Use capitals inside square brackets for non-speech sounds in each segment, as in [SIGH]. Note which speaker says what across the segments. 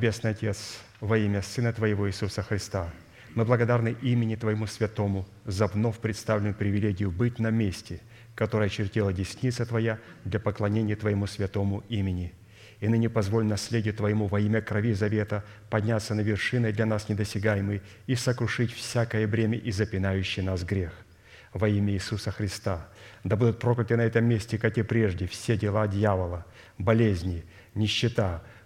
Speaker 1: Небесный Отец, во имя Сына Твоего Иисуса Христа, мы благодарны имени Твоему Святому за вновь представленную привилегию быть на месте, которое очертила десница Твоя для поклонения Твоему святому имени. И ныне позволь наследию Твоему во имя крови завета подняться на вершины для нас недосягаемой и сокрушить всякое бремя и запинающий нас грех. Во имя Иисуса Христа да будут прокляты на этом месте, как и прежде, все дела дьявола, болезни, нищета,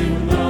Speaker 1: You know.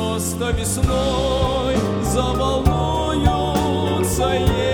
Speaker 1: Просто весной заволнуются ели,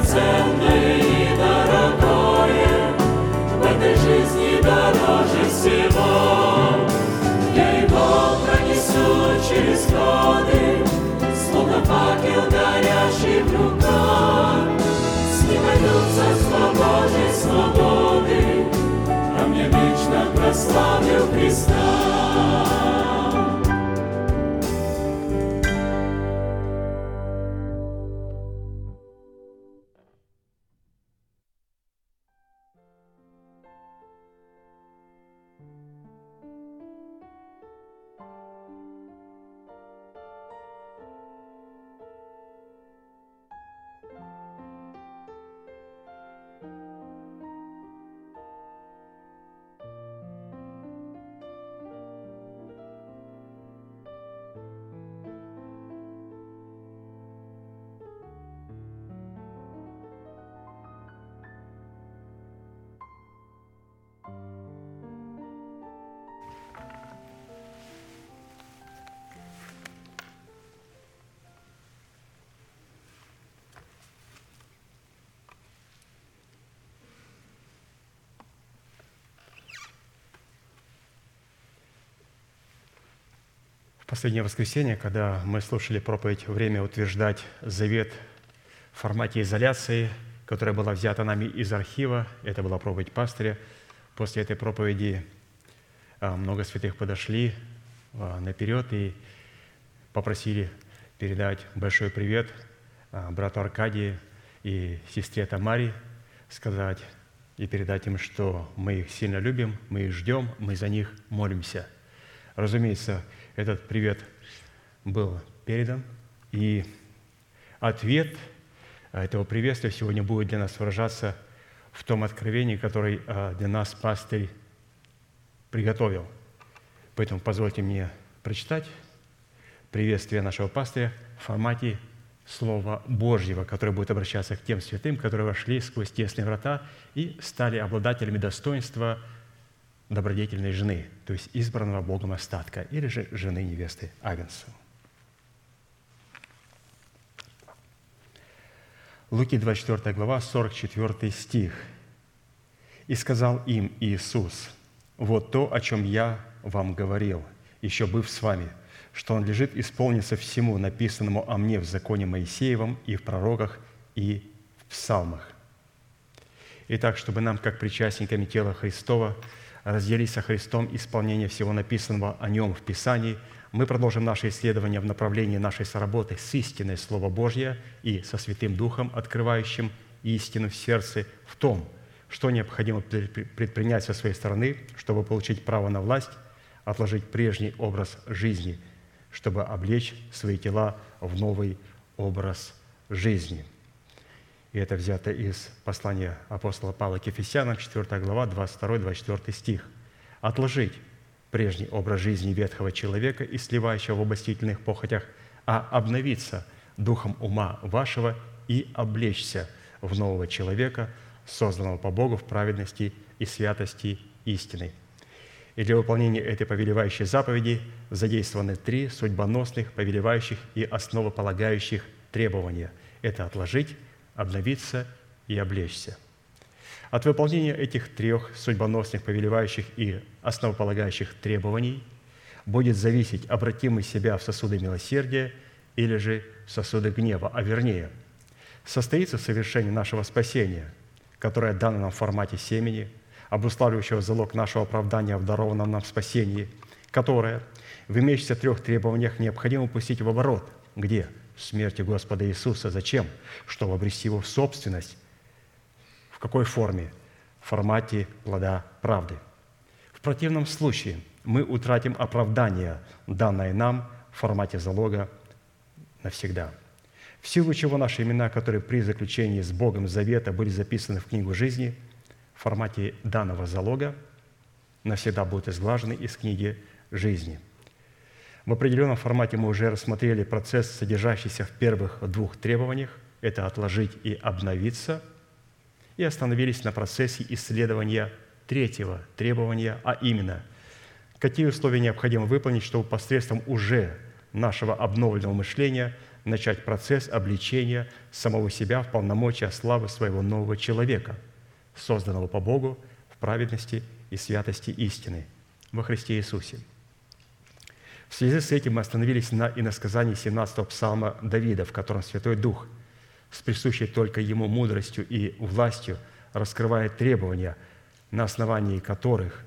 Speaker 1: драгоценное и дорогое, в этой жизни дороже всего. Я его пронесу через годы, словно факел горящий в руках. С ним идут царство Божьей свободы, а мне вечно прославлю Христа.
Speaker 2: Последнее воскресенье, когда мы слушали проповедь «Время утверждать завет» в формате изоляции, которая была взята нами из архива, это была проповедь пастыря. После этой проповеди а, много святых подошли а, наперед и попросили передать большой привет а, брату Аркадию и сестре Тамаре, сказать и передать им, что мы их сильно любим, мы их ждем, мы за них молимся. Разумеется, этот привет был передан. И ответ этого приветствия сегодня будет для нас выражаться в том откровении, который а, для нас пастырь приготовил. Поэтому позвольте мне прочитать приветствие нашего пастыря в формате Слова Божьего, которое будет обращаться к тем святым, которые вошли сквозь тесные врата и стали обладателями достоинства добродетельной жены, то есть избранного Богом остатка, или же жены невесты Агнцу. Луки 24 глава, 44 стих. «И сказал им Иисус, вот то, о чем я вам говорил, еще быв с вами, что он лежит исполниться всему, написанному о мне в законе Моисеевом и в пророках и в псалмах». Итак, чтобы нам, как причастниками тела Христова, разделить со Христом исполнение всего написанного о Нем в Писании, мы продолжим наше исследование в направлении нашей соработы с истиной Слова Божьего и со Святым Духом, открывающим истину в сердце в том, что необходимо предпринять со своей стороны, чтобы получить право на власть, отложить прежний образ жизни, чтобы облечь свои тела в новый образ жизни – и это взято из послания апостола Павла к Ефесянам, 4 глава, 22-24 стих. «Отложить прежний образ жизни ветхого человека и сливающего в обостительных похотях, а обновиться духом ума вашего и облечься в нового человека, созданного по Богу в праведности и святости истины». И для выполнения этой повелевающей заповеди задействованы три судьбоносных, повелевающих и основополагающих требования. Это отложить, обновиться и облечься. От выполнения этих трех судьбоносных, повелевающих и основополагающих требований будет зависеть, обратим мы себя в сосуды милосердия или же в сосуды гнева, а вернее, состоится совершение нашего спасения, которое дано нам в формате семени, обуславливающего залог нашего оправдания в дарованном нам спасении, которое в имеющихся трех требованиях необходимо пустить в оборот. Где? Смерти Господа Иисуса. Зачем? Чтобы обрести его в собственность. В какой форме? В формате плода правды. В противном случае мы утратим оправдание, данное нам в формате залога навсегда. В силу чего наши имена, которые при заключении с Богом завета были записаны в книгу жизни, в формате данного залога, навсегда будут изглажены из книги жизни – В определенном формате мы уже рассмотрели процесс, содержащийся в первых двух требованиях – это отложить и обновиться, и остановились на процессе исследования третьего требования, а именно, какие условия необходимо выполнить, чтобы посредством уже нашего обновленного мышления начать процесс обличения самого себя в полномочия славы своего нового человека, созданного по Богу в праведности и святости истины во Христе Иисусе. В связи с этим мы остановились на иносказании 17-го псалма Давида, в котором Святой Дух с присущей только Ему мудростью и властью раскрывает требования, на основании которых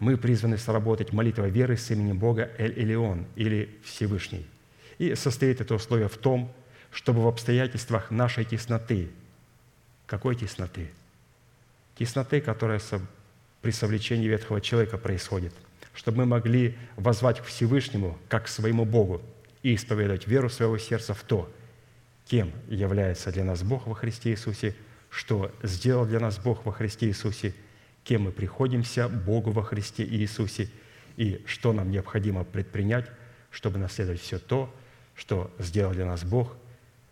Speaker 2: мы призваны сработать молитва веры с именем Бога Эль-Элеон или Всевышний. И состоит это условие в том, чтобы в обстоятельствах нашей тесноты, какой тесноты? Тесноты, которая при совлечении ветхого человека происходит, чтобы мы могли возвать к Всевышнему, как к своему Богу, и исповедовать веру своего сердца в то, кем является для нас Бог во Христе Иисусе, что сделал для нас Бог во Христе Иисусе, кем мы приходимся Богу во Христе Иисусе, и что нам необходимо предпринять, чтобы наследовать все то, что сделал для нас Бог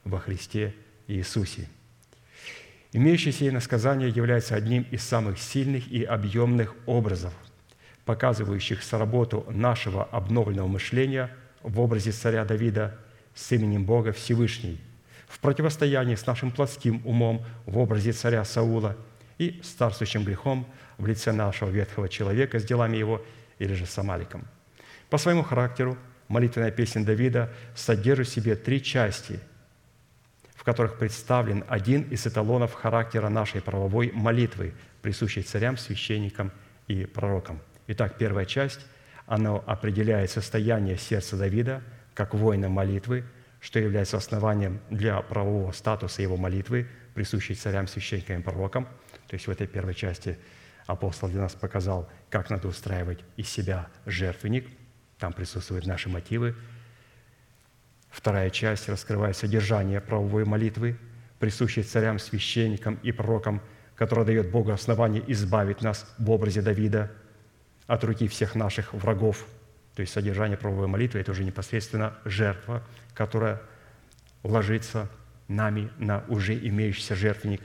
Speaker 2: во Христе Иисусе. Имеющееся иносказание является одним из самых сильных и объемных образов, показывающих сработу нашего обновленного мышления в образе царя Давида с именем Бога Всевышний, в противостоянии с нашим плотским умом в образе царя Саула и с царствующим грехом в лице нашего ветхого человека с делами его или же с Амаликом. По своему характеру молитвенная песня Давида содержит в себе три части, в которых представлен один из эталонов характера нашей правовой молитвы, присущей царям, священникам и пророкам. Итак, первая часть, она определяет состояние сердца Давида как воина молитвы, что является основанием для правового статуса его молитвы, присущей царям, священникам и пророкам. То есть в этой первой части апостол для нас показал, как надо устраивать из себя жертвенник – там присутствуют наши мотивы. Вторая часть раскрывает содержание правовой молитвы, присущей царям, священникам и пророкам, которая дает Богу основание избавить нас в образе Давида от руки всех наших врагов. То есть содержание правовой молитвы – это уже непосредственно жертва, которая ложится нами на уже имеющийся жертвенник.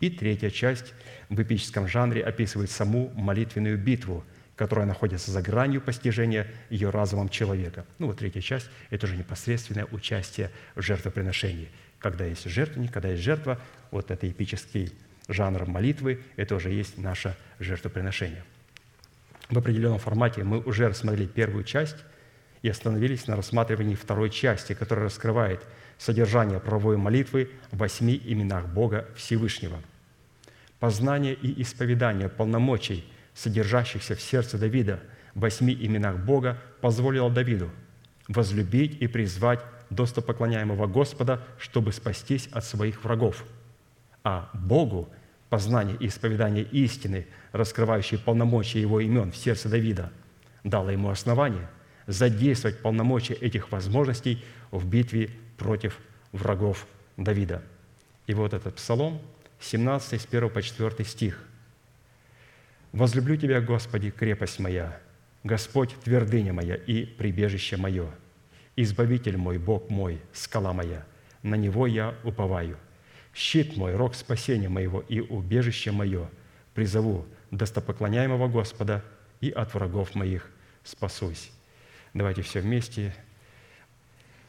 Speaker 2: И третья часть в эпическом жанре описывает саму молитвенную битву – которая находится за гранью постижения ее разумом человека. Ну вот третья часть – это уже непосредственное участие в жертвоприношении. Когда есть жертвенник, когда есть жертва, вот это эпический жанр молитвы, это уже есть наше жертвоприношение. В определенном формате мы уже рассмотрели первую часть и остановились на рассматривании второй части, которая раскрывает содержание правовой молитвы в восьми именах Бога Всевышнего. Познание и исповедание полномочий – содержащихся в сердце Давида в восьми именах Бога, позволило Давиду возлюбить и призвать достопоклоняемого Господа, чтобы спастись от своих врагов. А Богу познание и исповедание истины, раскрывающие полномочия Его имен в сердце Давида, дало ему основание задействовать полномочия этих возможностей в битве против врагов Давида. И вот этот псалом, 17, с 1 по 4 стих. Возлюблю Тебя, Господи, крепость моя, Господь, твердыня моя и прибежище мое, Избавитель мой, Бог мой, скала моя, на Него я уповаю. Щит мой, рог спасения моего и убежище мое, призову достопоклоняемого Господа и от врагов моих спасусь. Давайте все вместе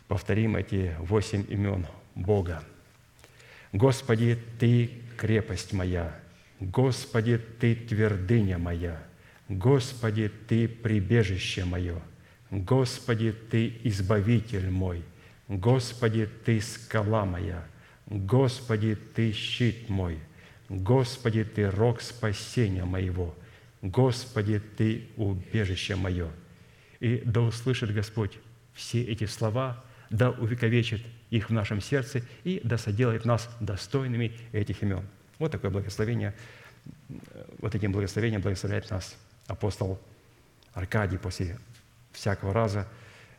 Speaker 2: повторим эти восемь имен Бога. Господи, Ты крепость моя – Господи, Ты твердыня моя, Господи, Ты прибежище мое, Господи, Ты избавитель мой, Господи, Ты скала моя, Господи, Ты щит мой, Господи, Ты рог спасения моего, Господи, Ты убежище мое. И да услышит Господь все эти слова, да увековечит их в нашем сердце и да соделает нас достойными этих имен – вот такое благословение, вот этим благословением благословляет нас апостол Аркадий после всякого раза,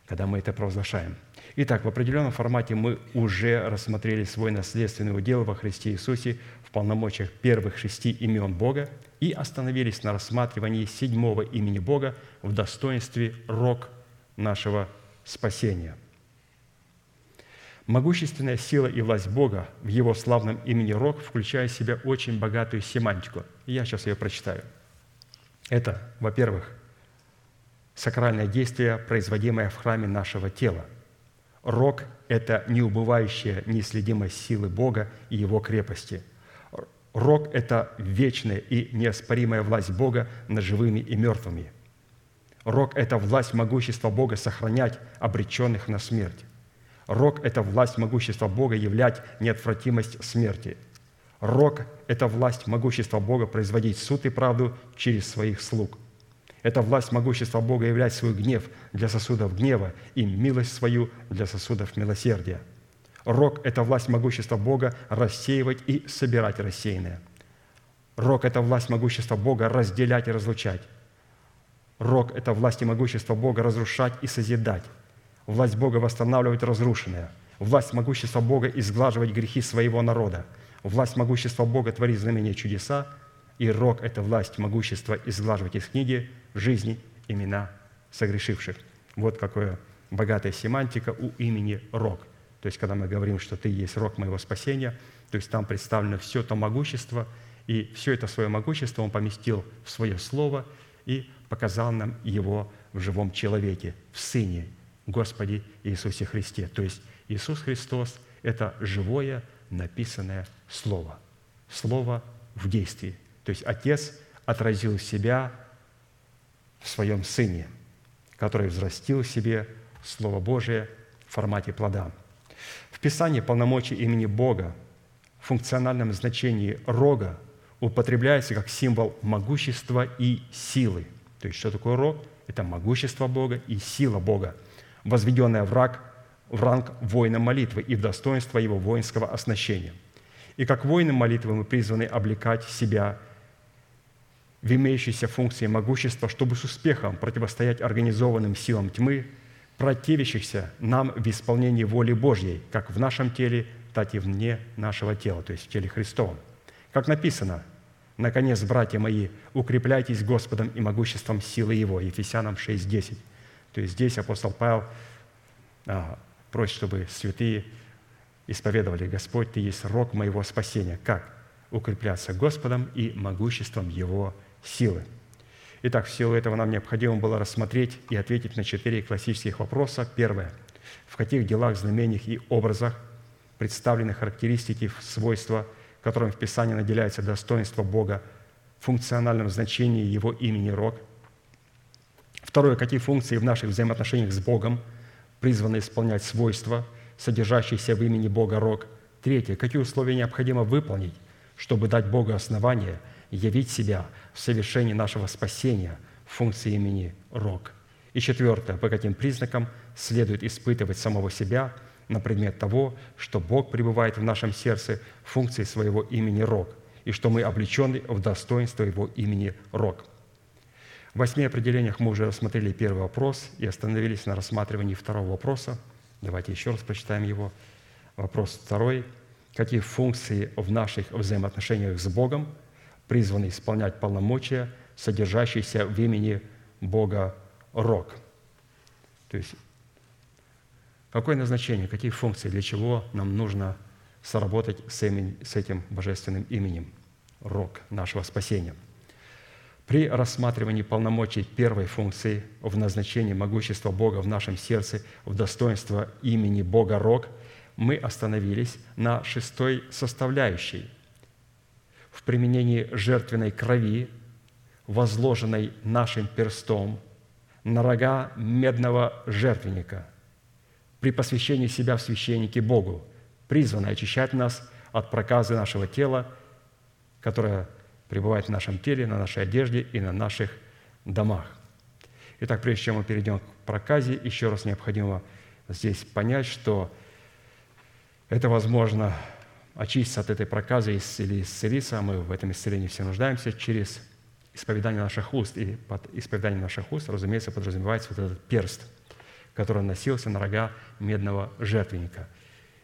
Speaker 2: когда мы это провозглашаем. Итак, в определенном формате мы уже рассмотрели свой наследственный удел во Христе Иисусе в полномочиях первых шести имен Бога и остановились на рассматривании седьмого имени Бога в достоинстве рог нашего спасения. Могущественная сила и власть Бога в Его славном имени Рог включает в себя очень богатую семантику. я сейчас ее прочитаю. Это, во-первых, сакральное действие, производимое в храме нашего тела. Рог – это неубывающая, неисследимая силы Бога и Его крепости. Рог – это вечная и неоспоримая власть Бога над живыми и мертвыми. Рог – это власть могущества Бога сохранять обреченных на смерть. Рог – это власть могущества Бога являть неотвратимость смерти. Рог – это власть могущества Бога производить суд и правду через своих слуг. Это власть могущества Бога являть свой гнев для сосудов гнева и милость свою для сосудов милосердия. Рог – это власть могущества Бога рассеивать и собирать рассеянное. Рог – это власть могущества Бога разделять и разлучать. Рог – это власть и могущество Бога разрушать и созидать. Власть Бога восстанавливать разрушенное. Власть могущества Бога изглаживать грехи своего народа. Власть могущества Бога творить знамения чудеса. И рог – это власть могущества изглаживать из книги жизни имена согрешивших. Вот какая богатая семантика у имени Рог. То есть, когда мы говорим, что ты есть рог моего спасения, то есть там представлено все то могущество, и все это свое могущество он поместил в свое слово и показал нам его в живом человеке, в Сыне, Господе Иисусе Христе. То есть Иисус Христос – это живое написанное Слово. Слово в действии. То есть Отец отразил себя в своем Сыне, который взрастил в себе Слово Божие в формате плода. В Писании полномочий имени Бога в функциональном значении рога употребляется как символ могущества и силы. То есть, что такое рог? Это могущество Бога и сила Бога – возведенная в, рак, в ранг воина молитвы и в достоинство его воинского оснащения. И как воины молитвы мы призваны облекать себя в имеющиеся функции могущества, чтобы с успехом противостоять организованным силам тьмы, противящихся нам в исполнении воли Божьей, как в нашем теле, так и вне нашего тела, то есть в теле Христовом. Как написано, «Наконец, братья мои, укрепляйтесь Господом и могуществом силы Его» Ефесянам 6:10. То есть здесь апостол Павел а, просит, чтобы святые исповедовали, Господь, Ты есть рог моего спасения. Как? Укрепляться Господом и могуществом Его силы. Итак, в силу этого нам необходимо было рассмотреть и ответить на четыре классических вопроса. Первое. В каких делах, знамениях и образах представлены характеристики, свойства, которым в Писании наделяется достоинство Бога функциональном значении Его имени Рог – Второе, какие функции в наших взаимоотношениях с Богом призваны исполнять свойства, содержащиеся в имени Бога Рог. Третье, какие условия необходимо выполнить, чтобы дать Богу основание явить себя в совершении нашего спасения в функции имени Рог. И четвертое, по каким признакам следует испытывать самого себя на предмет того, что Бог пребывает в нашем сердце в функции своего имени Рог, и что мы облечены в достоинство Его имени Рог – в восьми определениях мы уже рассмотрели первый вопрос и остановились на рассматривании второго вопроса. Давайте еще раз прочитаем его. Вопрос второй. Какие функции в наших взаимоотношениях с Богом призваны исполнять полномочия, содержащиеся в имени Бога Рог? То есть, какое назначение, какие функции, для чего нам нужно соработать с этим божественным именем Рог нашего спасения – при рассматривании полномочий первой функции в назначении могущества Бога в нашем сердце, в достоинство имени Бога Рог, мы остановились на шестой составляющей применении жертвенной крови, возложенной нашим перстом на рога медного жертвенника при посвящении себя в священнике Богу, призванной очищать нас от проказы нашего тела, которая пребывает в нашем теле, на нашей одежде и на наших домах. Итак, прежде чем мы перейдем к проказе, еще раз необходимо здесь понять, что это возможно очиститься от этой проказы или исцелиться, мы в этом исцелении все нуждаемся, через исповедание наших уст. И под исповеданием наших уст, разумеется, подразумевается вот этот перст, который носился на рога медного жертвенника.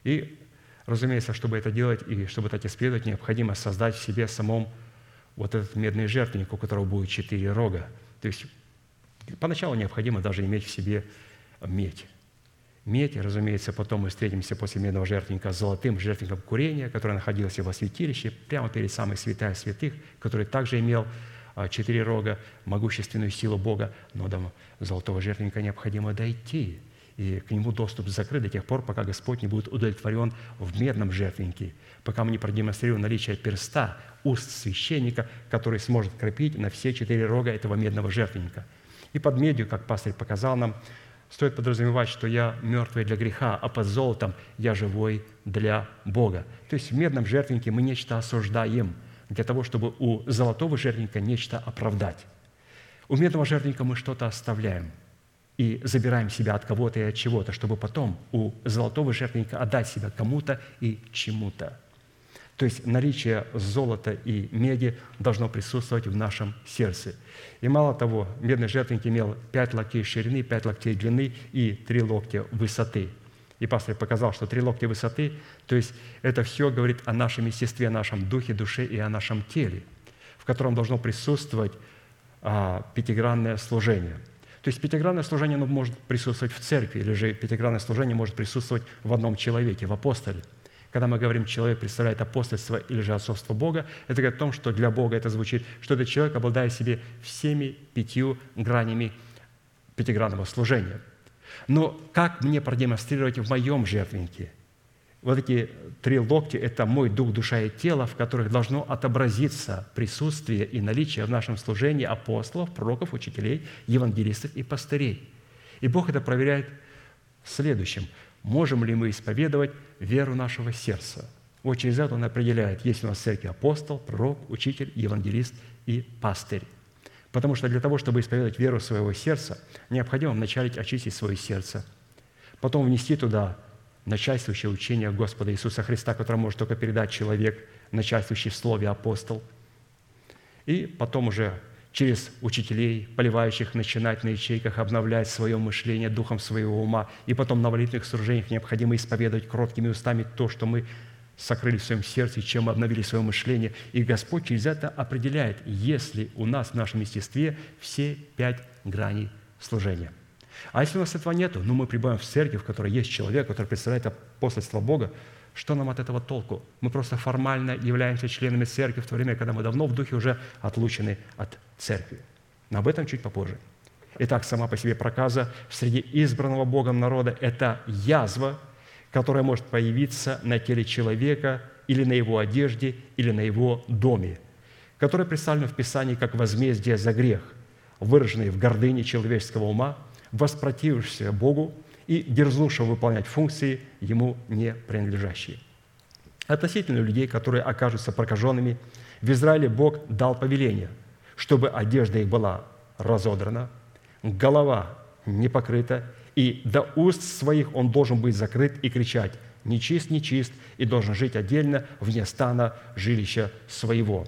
Speaker 2: И, разумеется, чтобы это делать и чтобы так исповедовать, необходимо создать в себе самом вот этот медный жертвенник, у которого будет четыре рога. То есть поначалу необходимо даже иметь в себе медь. Медь, разумеется, потом мы встретимся после медного жертвенника с золотым жертвенником курения, который находился во святилище, прямо перед самой святая святых, который также имел а, четыре рога, могущественную силу Бога, но до золотого жертвенника необходимо дойти, и к нему доступ закрыт до тех пор, пока Господь не будет удовлетворен в медном жертвеннике, пока мы не продемонстрируем наличие перста, уст священника, который сможет крепить на все четыре рога этого медного жертвенника. И под медью, как пастырь показал нам, стоит подразумевать, что я мертвый для греха, а под золотом я живой для Бога. То есть в медном жертвеннике мы нечто осуждаем для того, чтобы у золотого жертвенника нечто оправдать. У медного жертвенника мы что-то оставляем и забираем себя от кого-то и от чего-то, чтобы потом у золотого жертвенника отдать себя кому-то и чему-то. То есть наличие золота и меди должно присутствовать в нашем сердце. И мало того, медный жертвенник имел пять локтей ширины, пять локтей длины и три локтя высоты. И пастор показал, что три локтя высоты, то есть это все говорит о нашем естестве, о нашем духе, душе и о нашем теле, в котором должно присутствовать а, пятигранное служение. То есть пятигранное служение оно может присутствовать в церкви, или же пятигранное служение может присутствовать в одном человеке, в апостоле – когда мы говорим, человек представляет апостольство или же отцовство Бога, это говорит о том, что для Бога это звучит, что этот человек обладает себе всеми пятью гранями пятигранного служения. Но как мне продемонстрировать в моем жертвеннике? Вот эти три локти – это мой дух, душа и тело, в которых должно отобразиться присутствие и наличие в нашем служении апостолов, пророков, учителей, евангелистов и пастырей. И Бог это проверяет следующим – можем ли мы исповедовать веру нашего сердца. Вот через это он определяет, есть у нас в церкви апостол, пророк, учитель, евангелист и пастырь. Потому что для того, чтобы исповедовать веру своего сердца, необходимо вначале очистить свое сердце, потом внести туда начальствующее учение Господа Иисуса Христа, которое может только передать человек, начальствующий в слове апостол, и потом уже через учителей, поливающих, начинать на ячейках обновлять свое мышление духом своего ума, и потом на молитвенных служениях необходимо исповедовать кроткими устами то, что мы сокрыли в своем сердце, чем мы обновили свое мышление. И Господь через это определяет, если у нас в нашем естестве все пять граней служения. А если у нас этого нет, ну мы прибавим в церковь, в которой есть человек, который представляет апостольство Бога, что нам от этого толку? Мы просто формально являемся членами церкви в то время, когда мы давно в духе уже отлучены от церкви. Но об этом чуть попозже. Итак, сама по себе проказа среди избранного Богом народа – это язва, которая может появиться на теле человека или на его одежде, или на его доме, которая представлена в Писании как возмездие за грех, выраженный в гордыне человеческого ума, воспротивившегося Богу и дерзнувшего выполнять функции, ему не принадлежащие. Относительно людей, которые окажутся прокаженными, в Израиле Бог дал повеление, чтобы одежда их была разодрана, голова не покрыта, и до уст своих он должен быть закрыт и кричать «Нечист, нечист!» и должен жить отдельно вне стана жилища своего.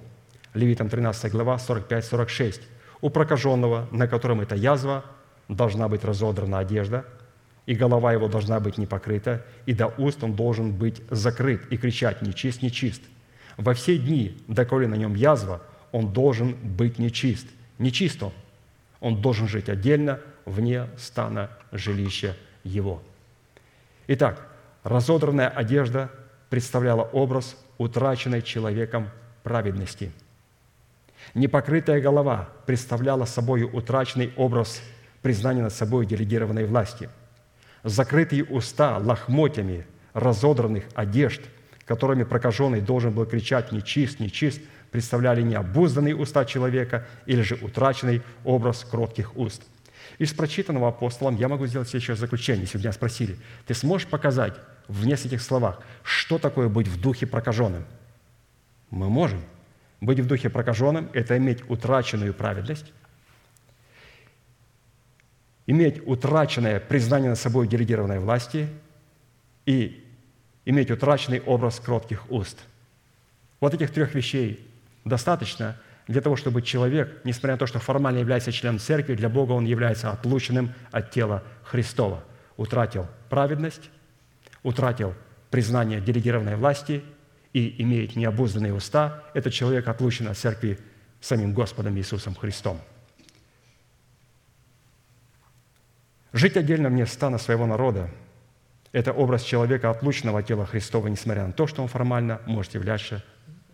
Speaker 2: Левитам 13 глава 45-46. У прокаженного, на котором эта язва, должна быть разодрана одежда – и голова его должна быть не покрыта, и до уст он должен быть закрыт, и кричать «нечист, нечист». Во все дни, доколе на нем язва, он должен быть нечист. Нечист он. Он должен жить отдельно, вне стана жилища его. Итак, разодранная одежда представляла образ утраченной человеком праведности. Непокрытая голова представляла собой утраченный образ признания над собой делегированной власти – закрытые уста лохмотьями разодранных одежд, которыми прокаженный должен был кричать «нечист, нечист», представляли необузданные уста человека или же утраченный образ кротких уст. Из прочитанного апостолом я могу сделать следующее заключение. Если меня спросили, ты сможешь показать в нескольких словах, что такое быть в духе прокаженным? Мы можем. Быть в духе прокаженным – это иметь утраченную праведность, иметь утраченное признание над собой делегированной власти и иметь утраченный образ кротких уст. Вот этих трех вещей достаточно для того, чтобы человек, несмотря на то, что формально является членом церкви, для Бога он является отлученным от тела Христова. Утратил праведность, утратил признание делегированной власти и имеет необузданные уста. Этот человек отлучен от церкви самим Господом Иисусом Христом – Жить отдельно вне стана своего народа – это образ человека, отлученного от тела Христова, несмотря на то, что он формально может являться,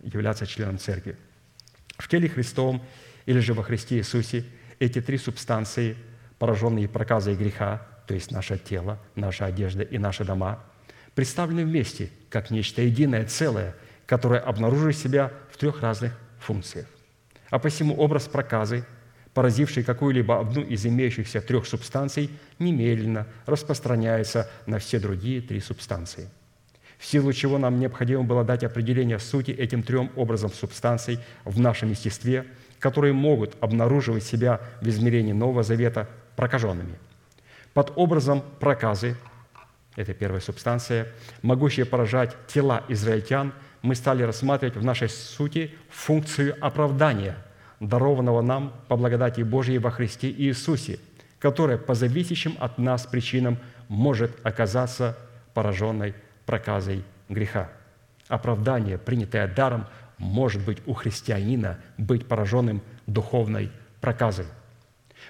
Speaker 2: являться членом церкви. В теле Христовом или же во Христе Иисусе эти три субстанции, пораженные проказой греха, то есть наше тело, наша одежда и наши дома, представлены вместе, как нечто единое целое, которое обнаруживает себя в трех разных функциях. А посему образ проказы – поразивший какую-либо одну из имеющихся трех субстанций, немедленно распространяется на все другие три субстанции. В силу чего нам необходимо было дать определение сути этим трем образом субстанций в нашем естестве, которые могут обнаруживать себя в измерении Нового Завета прокаженными. Под образом проказы, это первая субстанция, могущая поражать тела израильтян, мы стали рассматривать в нашей сути функцию оправдания – дарованного нам по благодати Божьей во Христе Иисусе, которая по зависящим от нас причинам может оказаться пораженной проказой греха. Оправдание, принятое даром, может быть у христианина быть пораженным духовной проказой.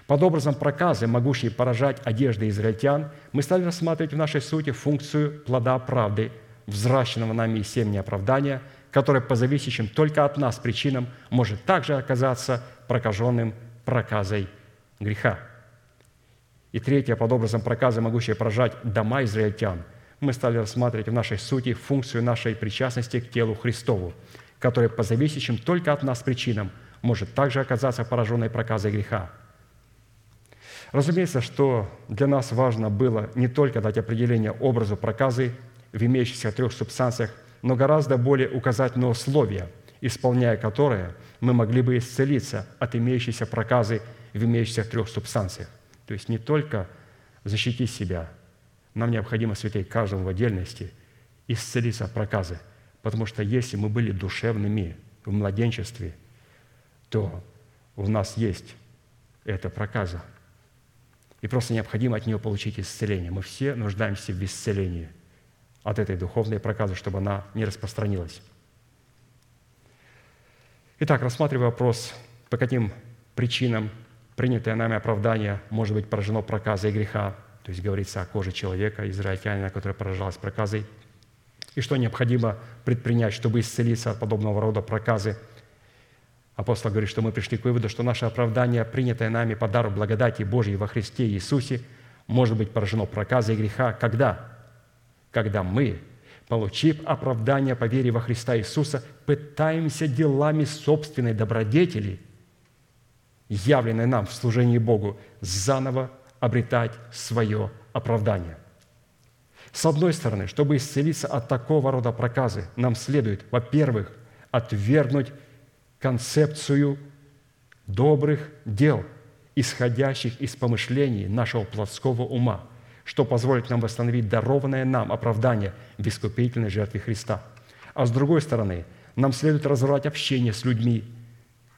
Speaker 2: Под образом проказы, могущей поражать одежды израильтян, мы стали рассматривать в нашей сути функцию плода правды, взращенного нами из семени оправдания – которое по зависящим только от нас причинам может также оказаться прокаженным проказой греха. И третье, под образом проказа, могущее поражать дома израильтян, мы стали рассматривать в нашей сути функцию нашей причастности к телу Христову, которая по зависящим только от нас причинам может также оказаться пораженной проказой греха. Разумеется, что для нас важно было не только дать определение образу проказы в имеющихся трех субстанциях – но гораздо более указать на условия, исполняя которые мы могли бы исцелиться от имеющейся проказы в имеющихся трех субстанциях. То есть не только защитить себя, нам необходимо, святей, каждому в отдельности исцелиться от проказы, потому что если мы были душевными в младенчестве, то у нас есть эта проказа. И просто необходимо от нее получить исцеление. Мы все нуждаемся в исцелении – от этой духовной проказы, чтобы она не распространилась. Итак, рассматривая вопрос, по каким причинам принятое нами оправдание может быть поражено проказой греха, то есть говорится о коже человека, израильтянина, который поражалась проказой, и что необходимо предпринять, чтобы исцелиться от подобного рода проказы. Апостол говорит, что мы пришли к выводу, что наше оправдание, принятое нами по дару благодати Божьей во Христе Иисусе, может быть поражено проказой греха, когда? Когда мы, получив оправдание по вере во Христа Иисуса, пытаемся делами собственной добродетели, явленной нам в служении Богу, заново обретать свое оправдание. С одной стороны, чтобы исцелиться от такого рода проказы, нам следует, во-первых, отвергнуть концепцию добрых дел, исходящих из помышлений нашего плотского ума – что позволит нам восстановить дарованное нам оправдание в искупительной жертве Христа. А с другой стороны, нам следует разорвать общение с людьми,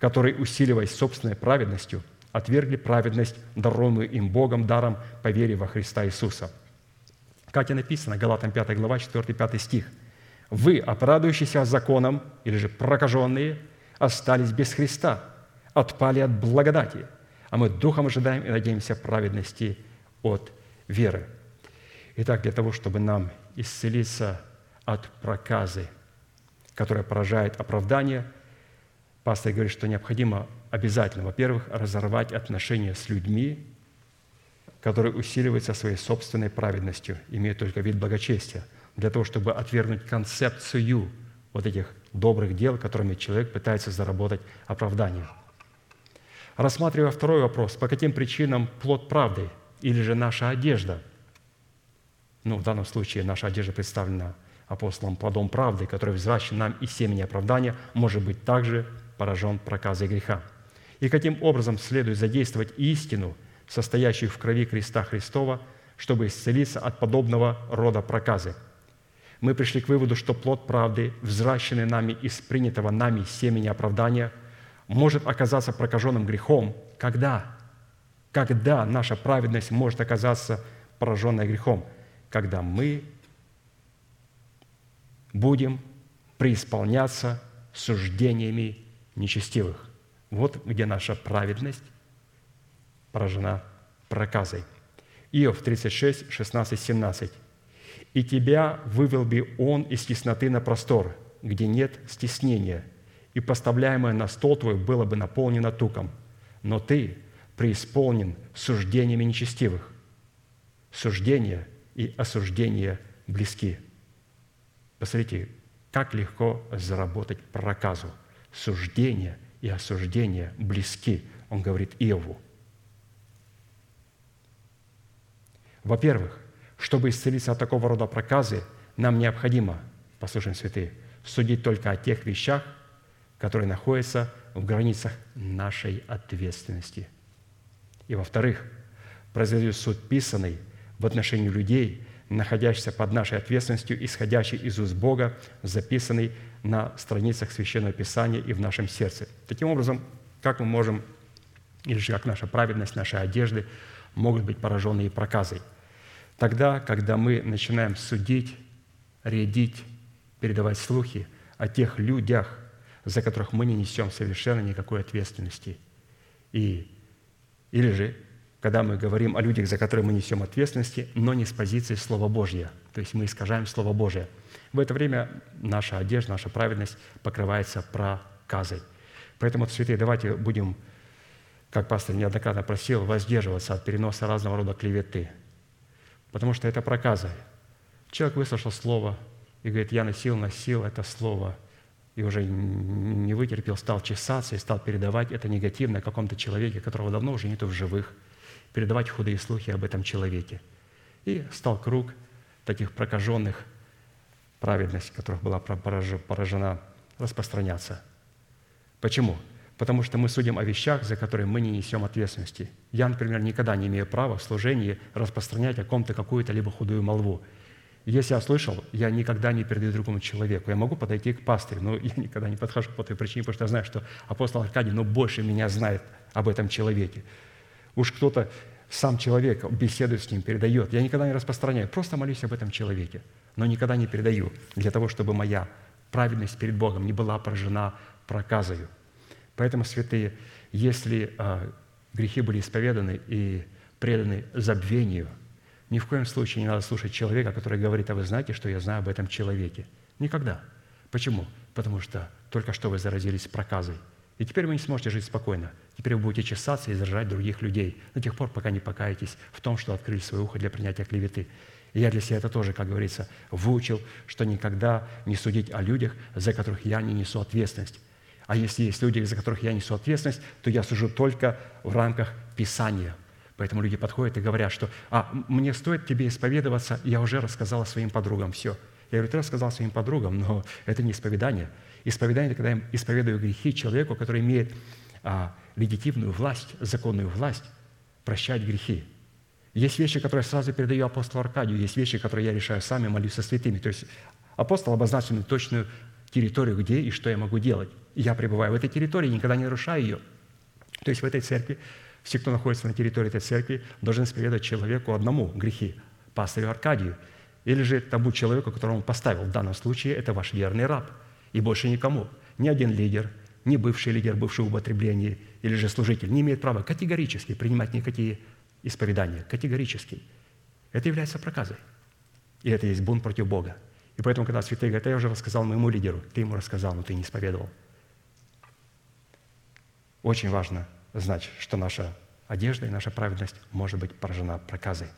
Speaker 2: которые, усиливаясь собственной праведностью, отвергли праведность, дарованную им Богом даром по вере во Христа Иисуса. Как и написано, Галатам 5 глава, 4-5 стих. «Вы, оправдывающиеся законом, или же прокаженные, остались без Христа, отпали от благодати, а мы духом ожидаем и надеемся праведности от веры. Итак, для того, чтобы нам исцелиться от проказы, которая поражает оправдание, пастор говорит, что необходимо обязательно, во-первых, разорвать отношения с людьми, которые усиливаются своей собственной праведностью, имеют только вид благочестия, для того, чтобы отвергнуть концепцию вот этих добрых дел, которыми человек пытается заработать оправдание. Рассматривая второй вопрос, по каким причинам плод правды – или же наша одежда. Ну, в данном случае наша одежда представлена апостолом плодом правды, который взращен нам из семени оправдания, может быть также поражен проказой греха. И каким образом следует задействовать истину, состоящую в крови креста Христова, чтобы исцелиться от подобного рода проказы. Мы пришли к выводу, что плод правды, взращенный нами из принятого нами семени оправдания, может оказаться прокаженным грехом, когда? Когда наша праведность может оказаться пораженной грехом? Когда мы будем преисполняться суждениями нечестивых. Вот где наша праведность поражена проказой. Иов 36, 16, 17. «И тебя вывел бы он из тесноты на простор, где нет стеснения, и поставляемое на стол твой было бы наполнено туком. Но ты преисполнен суждениями нечестивых. Суждения и осуждения близки». Посмотрите, как легко заработать проказу. Суждение и осуждение близки, он говорит Иову. Во-первых, чтобы исцелиться от такого рода проказы, нам необходимо, послушаем святые, судить только о тех вещах, которые находятся в границах нашей ответственности. И во-вторых, производить суд писанный в отношении людей, находящихся под нашей ответственностью, исходящий из уст Бога, записанный на страницах Священного Писания и в нашем сердце. Таким образом, как мы можем, или же как наша праведность, наши одежды могут быть поражены и проказой. Тогда, когда мы начинаем судить, рядить, передавать слухи о тех людях, за которых мы не несем совершенно никакой ответственности. И, или же, когда мы говорим о людях, за которые мы несем ответственности, но не с позиции Слова Божьего, то есть мы искажаем Слово Божие. В это время наша одежда, наша праведность покрывается проказой. Поэтому, святые, давайте будем, как пастор неоднократно просил, воздерживаться от переноса разного рода клеветы, потому что это проказа. Человек выслушал слово и говорит, я носил, носил это слово – и уже не вытерпел, стал чесаться и стал передавать это негативно о каком-то человеке, которого давно уже нету в живых, передавать худые слухи об этом человеке. И стал круг таких прокаженных, праведность которых была поражена, распространяться. Почему? Потому что мы судим о вещах, за которые мы не несем ответственности. Я, например, никогда не имею права в служении распространять о ком-то какую-то либо худую молву – если я слышал, я никогда не передаю другому человеку. Я могу подойти к пастырю, но [LAUGHS] я никогда не подхожу по той причине, потому что я знаю, что апостол Аркадий ну, больше меня знает об этом человеке. Уж кто-то, сам человек, беседует с ним, передает. Я никогда не распространяю, просто молюсь об этом человеке, но никогда не передаю для того, чтобы моя праведность перед Богом не была поражена проказою. Поэтому, святые, если а, грехи были исповеданы и преданы забвению – ни в коем случае не надо слушать человека, который говорит, а вы знаете, что я знаю об этом человеке. Никогда. Почему? Потому что только что вы заразились проказой. И теперь вы не сможете жить спокойно. Теперь вы будете чесаться и заражать других людей до тех пор, пока не покаетесь в том, что открыли свое ухо для принятия клеветы. И я для себя это тоже, как говорится, выучил, что никогда не судить о людях, за которых я не несу ответственность. А если есть люди, за которых я несу ответственность, то я сужу только в рамках Писания – Поэтому люди подходят и говорят, что «А, мне стоит тебе исповедоваться, я уже рассказала своим подругам все». Я говорю, ты рассказал своим подругам, но это не исповедание. Исповедание – это когда я исповедую грехи человеку, который имеет а, легитимную власть, законную власть прощать грехи. Есть вещи, которые я сразу передаю апостолу Аркадию, есть вещи, которые я решаю сами, молюсь со святыми. То есть апостол обозначил мне точную территорию, где и что я могу делать. я пребываю в этой территории, никогда не нарушаю ее. То есть в этой церкви все, кто находится на территории этой церкви, должны исповедовать человеку одному грехи, пастырю Аркадию, или же тому человеку, которого он поставил. В данном случае это ваш верный раб, и больше никому. Ни один лидер, ни бывший лидер, бывший в употреблении, или же служитель не имеет права категорически принимать никакие исповедания. Категорически. Это является проказой. И это есть бунт против Бога. И поэтому, когда святые говорят, я уже рассказал моему лидеру, ты ему рассказал, но ты не исповедовал. Очень важно знать, что наша одежда и наша праведность может быть поражена проказой.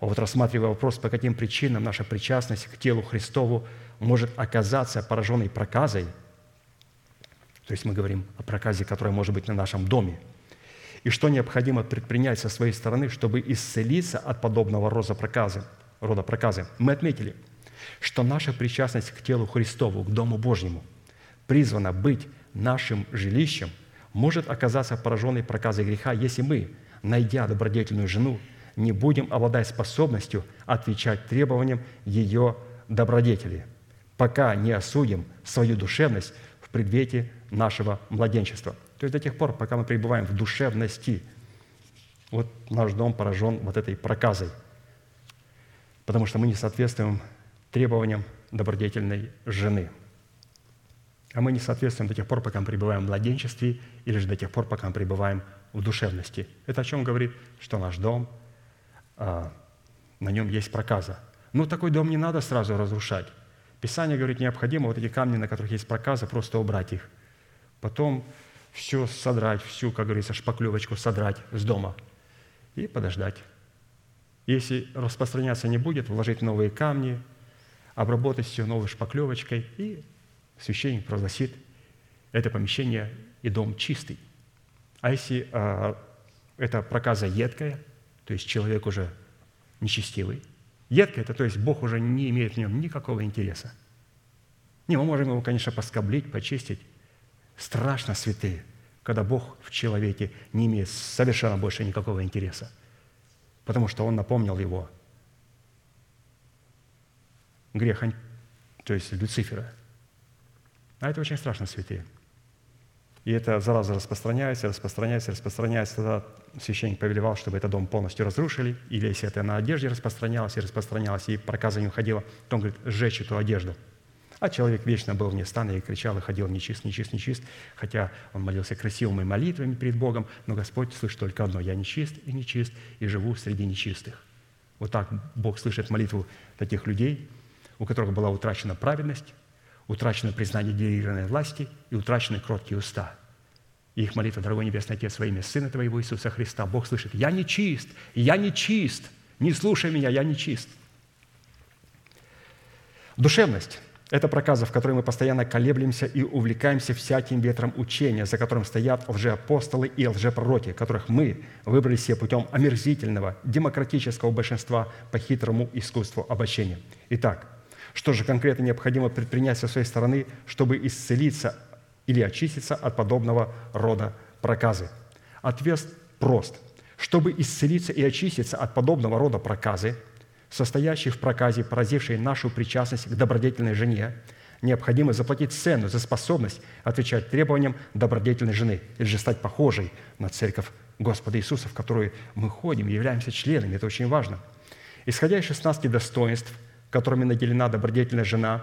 Speaker 2: А вот рассматривая вопрос, по каким причинам наша причастность к телу Христову может оказаться пораженной проказой, то есть мы говорим о проказе, которая может быть на нашем доме, и что необходимо предпринять со своей стороны, чтобы исцелиться от подобного рода проказы, рода проказы. Мы отметили, что наша причастность к телу Христову, к Дому Божьему, призвана быть нашим жилищем – может оказаться пораженной проказой греха, если мы, найдя добродетельную жену, не будем обладать способностью отвечать требованиям ее добродетели, пока не осудим свою душевность в предвете нашего младенчества. То есть до тех пор, пока мы пребываем в душевности, вот наш дом поражен вот этой проказой, потому что мы не соответствуем требованиям добродетельной жены – а мы не соответствуем до тех пор, пока мы пребываем в младенчестве, или же до тех пор, пока мы пребываем в душевности. Это о чем говорит? Что наш дом а, на нем есть проказа. Ну, такой дом не надо сразу разрушать. Писание говорит, необходимо вот эти камни, на которых есть проказа, просто убрать их. Потом все содрать, всю, как говорится, шпаклевочку содрать с дома и подождать. Если распространяться не будет, вложить новые камни, обработать все новой шпаклевочкой, и священник прогласит это помещение и дом чистый. А если а, эта проказа едкая, то есть человек уже нечестивый, едкая – это то есть Бог уже не имеет в нем никакого интереса. Не, мы можем его, конечно, поскоблить, почистить. Страшно святые, когда Бог в человеке не имеет совершенно больше никакого интереса, потому что Он напомнил его грех, то есть Люцифера. А это очень страшно, святые. И эта зараза распространяется, распространяется, распространяется. Тогда священник повелевал, чтобы этот дом полностью разрушили. Или если это на одежде распространялось и распространялось, и проказа не уходила, то он говорит, сжечь эту одежду. А человек вечно был вне стана и кричал, и ходил нечист, нечист, нечист, хотя он молился красивыми молитвами перед Богом, но Господь слышит только одно – «Я нечист и нечист, и живу среди нечистых». Вот так Бог слышит молитву таких людей, у которых была утрачена праведность, утрачено признание делегированной власти и утрачены кроткие уста. И их молитва, дорогой Небесный Отец, во имя Сына Твоего Иисуса Христа, Бог слышит, «Я не чист, я не чист, не слушай меня, я не чист». Душевность – это проказа, в которой мы постоянно колеблемся и увлекаемся всяким ветром учения, за которым стоят лжеапостолы и лжепророки, которых мы выбрали себе путем омерзительного, демократического большинства по хитрому искусству обольщения. Итак, что же конкретно необходимо предпринять со своей стороны, чтобы исцелиться или очиститься от подобного рода проказы? Ответ прост. Чтобы исцелиться и очиститься от подобного рода проказы, состоящей в проказе, поразившей нашу причастность к добродетельной жене, необходимо заплатить цену за способность отвечать требованиям добродетельной жены или же стать похожей на церковь Господа Иисуса, в которую мы ходим являемся членами. Это очень важно. Исходя из 16 достоинств – которыми наделена добродетельная жена,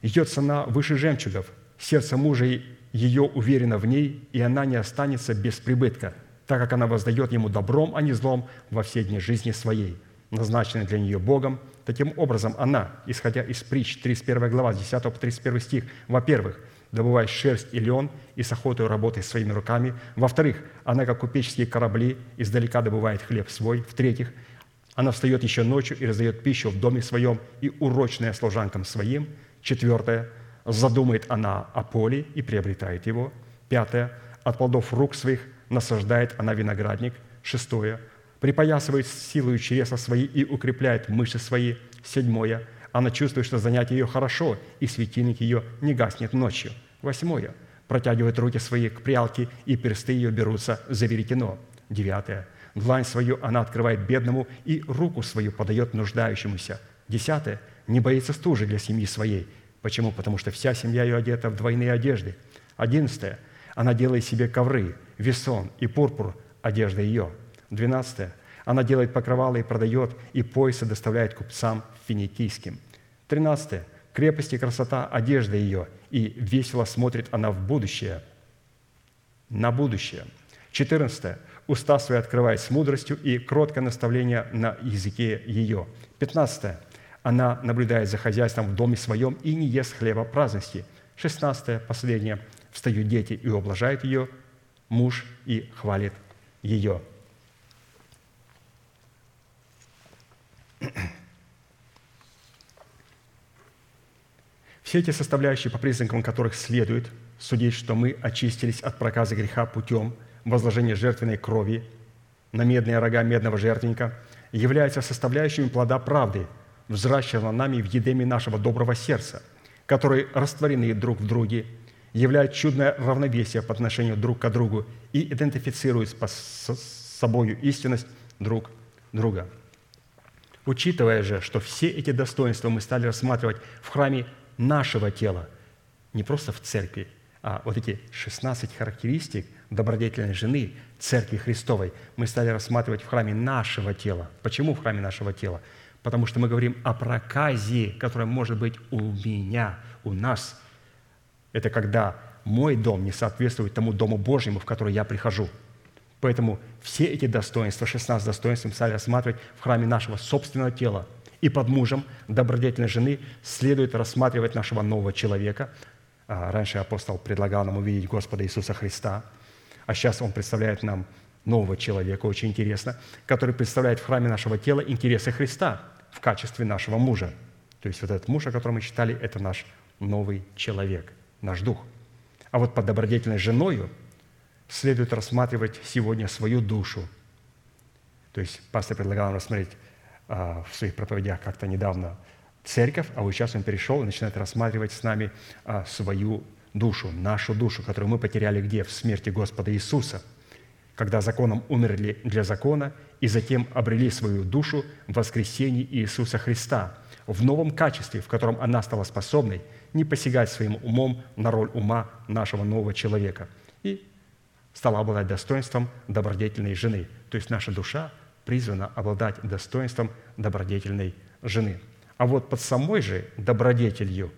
Speaker 2: идет цена выше жемчугов. Сердце мужа ее уверено в ней, и она не останется без прибытка, так как она воздает ему добром, а не злом во все дни жизни своей, назначенной для нее Богом. Таким образом, она, исходя из притч, 31 глава, 10 по 31 стих, во-первых, добывает шерсть и лен и с охотой работает своими руками. Во-вторых, она, как купеческие корабли, издалека добывает хлеб свой. В-третьих, она встает еще ночью и раздает пищу в доме своем и урочная служанкам своим. Четвертое. Задумает она о поле и приобретает его. Пятое. От плодов рук своих насаждает она виноградник. Шестое. Припоясывает силою чреса свои и укрепляет мышцы свои. Седьмое. Она чувствует, что занятие ее хорошо, и светильник ее не гаснет ночью. Восьмое. Протягивает руки свои к прялке, и персты ее берутся за веретено. Девятое длань свою она открывает бедному и руку свою подает нуждающемуся. Десятое. Не боится стужи для семьи своей. Почему? Потому что вся семья ее одета в двойные одежды. Одиннадцатое. Она делает себе ковры, весон и пурпур – одежда ее. Двенадцатое. Она делает покрывалы и продает, и поясы доставляет купцам финикийским. Тринадцатое. Крепость и красота – одежда ее, и весело смотрит она в будущее, на будущее. Четырнадцатое уста свои открывает с мудростью и кроткое наставление на языке ее. 15. Она наблюдает за хозяйством в доме своем и не ест хлеба праздности. 16. Последнее. Встают дети и ублажают ее, муж и хвалит ее. [CLEARS THROAT] Все эти составляющие, по признакам которых следует судить, что мы очистились от проказа греха путем – возложение жертвенной крови на медные рога медного жертвенника являются составляющими плода правды, взращенного нами в едеме нашего доброго сердца, которые растворены друг в друге, являют чудное равновесие по отношению друг к другу и идентифицируют с собою истинность друг друга. Учитывая же, что все эти достоинства мы стали рассматривать в храме нашего тела, не просто в церкви, а вот эти 16 характеристик – добродетельной жены Церкви Христовой мы стали рассматривать в храме нашего тела. Почему в храме нашего тела? Потому что мы говорим о проказе, которая может быть у меня, у нас. Это когда мой дом не соответствует тому Дому Божьему, в который я прихожу. Поэтому все эти достоинства, 16 достоинств, мы стали рассматривать в храме нашего собственного тела. И под мужем добродетельной жены следует рассматривать нашего нового человека. А, раньше апостол предлагал нам увидеть Господа Иисуса Христа, а сейчас он представляет нам нового человека, очень интересно, который представляет в храме нашего тела интересы Христа в качестве нашего мужа. То есть вот этот муж, о котором мы читали, это наш новый человек, наш дух. А вот под добродетельной женою – следует рассматривать сегодня свою душу. То есть пастор предлагал нам рассмотреть а, в своих проповедях как-то недавно церковь, а вот сейчас он перешел и начинает рассматривать с нами а, свою душу, нашу душу, которую мы потеряли где? В смерти Господа Иисуса, когда законом умерли для закона и затем обрели свою душу в воскресении Иисуса Христа в новом качестве, в котором она стала способной не посягать своим умом на роль ума нашего нового человека. И стала обладать достоинством добродетельной жены. То есть наша душа призвана обладать достоинством добродетельной жены. А вот под самой же добродетелью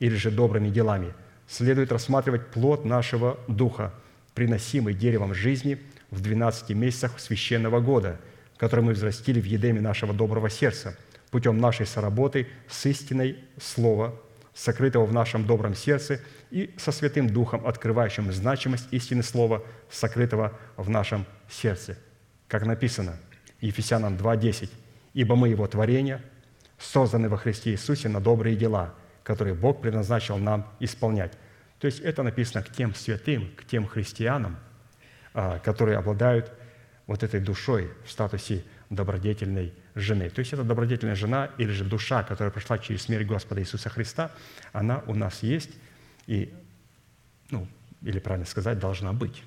Speaker 2: или же добрыми делами следует рассматривать плод нашего духа, приносимый деревом жизни в 12 месяцах священного года, который мы взрастили в едеме нашего доброго сердца, путем нашей соработы с истиной Слова, сокрытого в нашем добром сердце – и со Святым Духом, открывающим значимость истины Слова, сокрытого в нашем сердце. Как написано, Ефесянам 2.10, «Ибо мы Его творение, созданы во Христе Иисусе на добрые дела, которые Бог предназначил нам исполнять». То есть это написано к тем святым, к тем христианам, а, которые обладают вот этой душой в статусе добродетельной жены. То есть это добродетельная жена или же душа, которая прошла через смерть Господа Иисуса Христа, она у нас есть – и, ну, или правильно сказать, должна быть.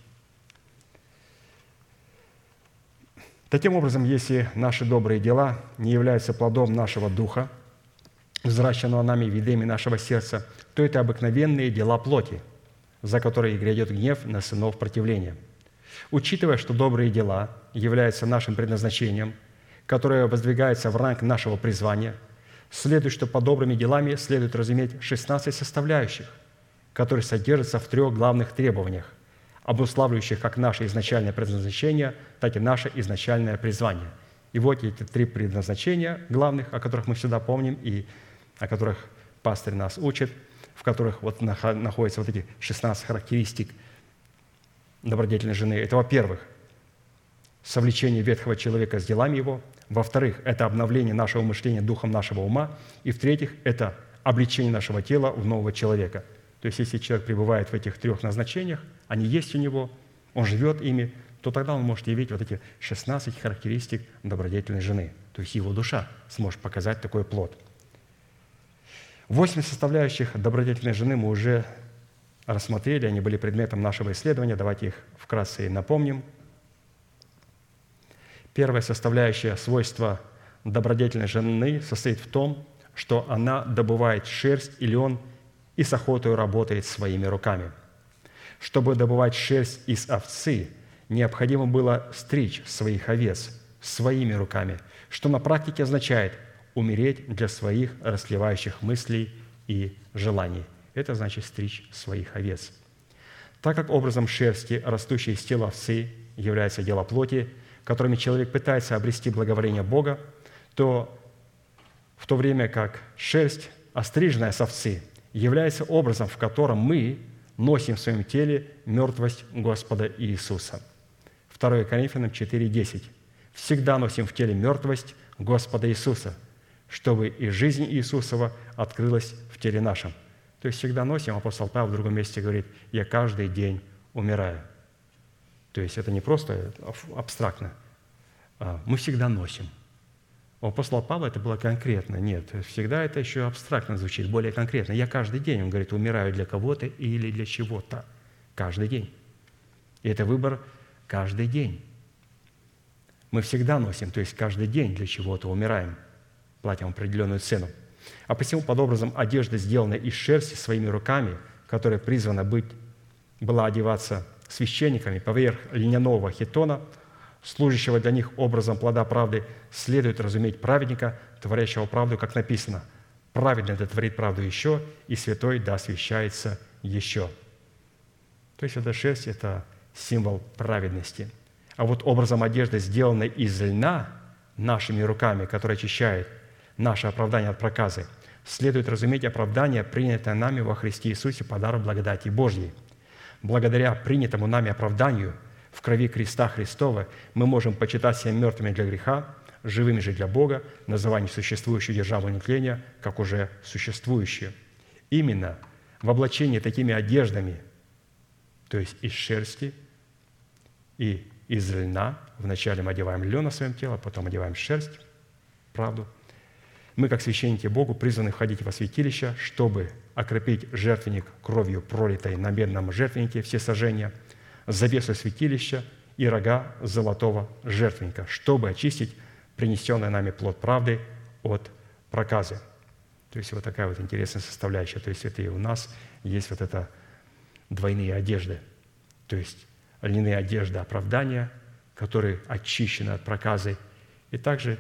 Speaker 2: Таким образом, если наши добрые дела не являются плодом нашего духа, взращенного нами видами нашего сердца, то это обыкновенные дела плоти, за которые грядет гнев на сынов противления. Учитывая, что добрые дела являются нашим предназначением, которое воздвигается в ранг нашего призвания, следует, что по добрыми делами следует разуметь 16 составляющих – который содержится в трех главных требованиях, обуславливающих как наше изначальное предназначение, так и наше изначальное призвание. И вот эти три предназначения главных, о которых мы всегда помним и о которых пастырь нас учит, в которых вот находятся вот эти 16 характеристик добродетельной жены. Это, во-первых, совлечение ветхого человека с делами его. Во-вторых, это обновление нашего мышления духом нашего ума. И в-третьих, это обличение нашего тела в нового человека – то есть, если человек пребывает в этих трех назначениях, они есть у него, он живет ими, то тогда он может явить вот эти 16 характеристик добродетельной жены. То есть его душа сможет показать такой плод. Восемь составляющих добродетельной жены мы уже рассмотрели, они были предметом нашего исследования. Давайте их вкратце и напомним. Первая составляющая свойства добродетельной жены состоит в том, что она добывает шерсть или он и с охотой работает своими руками. Чтобы добывать шерсть из овцы, необходимо было стричь своих овец своими руками, что на практике означает умереть для своих расливающих мыслей и желаний. Это значит стричь своих овец. Так как образом шерсти, растущей из тела овцы, является дело плоти, которыми человек пытается обрести благоволение Бога, то в то время как шерсть, остриженная с овцы – является образом, в котором мы носим в своем теле мертвость Господа Иисуса. 2 Коринфянам 4:10. «Всегда носим в теле мертвость Господа Иисуса, чтобы и жизнь Иисусова открылась в теле нашем». То есть всегда носим, апостол Павел в другом месте говорит, «Я каждый день умираю». То есть это не просто абстрактно. А мы всегда носим – у апостола Павла это было конкретно. Нет, всегда это еще абстрактно звучит, более конкретно. Я каждый день, он говорит, умираю для кого-то или для чего-то. Каждый день. И это выбор каждый день. Мы всегда носим, то есть каждый день для чего-то умираем, платим определенную цену. А посему, под образом одежды, сделанной из шерсти своими руками, которая призвана быть, была одеваться священниками поверх льняного хитона – служащего для них образом плода правды, следует разуметь праведника, творящего правду, как написано, праведный да творит правду еще, и святой да освящается еще». То есть эта шерсть – это символ праведности. А вот образом одежды, сделанной из льна нашими руками, который очищает наше оправдание от проказы, следует разуметь оправдание, принятое нами во Христе Иисусе по дару благодати Божьей. Благодаря принятому нами оправданию в крови креста Христова мы можем почитать себя мертвыми для греха, живыми же для Бога, называя существующую державу нетления, как уже существующую. Именно в облачении такими одеждами, то есть из шерсти и из льна, вначале мы одеваем лен на своем теле, потом одеваем шерсть, правду. Мы, как священники Богу, призваны входить во святилище, чтобы окропить жертвенник кровью, пролитой на медном жертвеннике все сожжения, завесу святилища и рога золотого жертвенника, чтобы очистить принесенный нами плод правды от проказы. То есть вот такая вот интересная составляющая. То есть это и у нас есть вот это двойные одежды. То есть льняные одежды оправдания, которые очищены от проказы, и также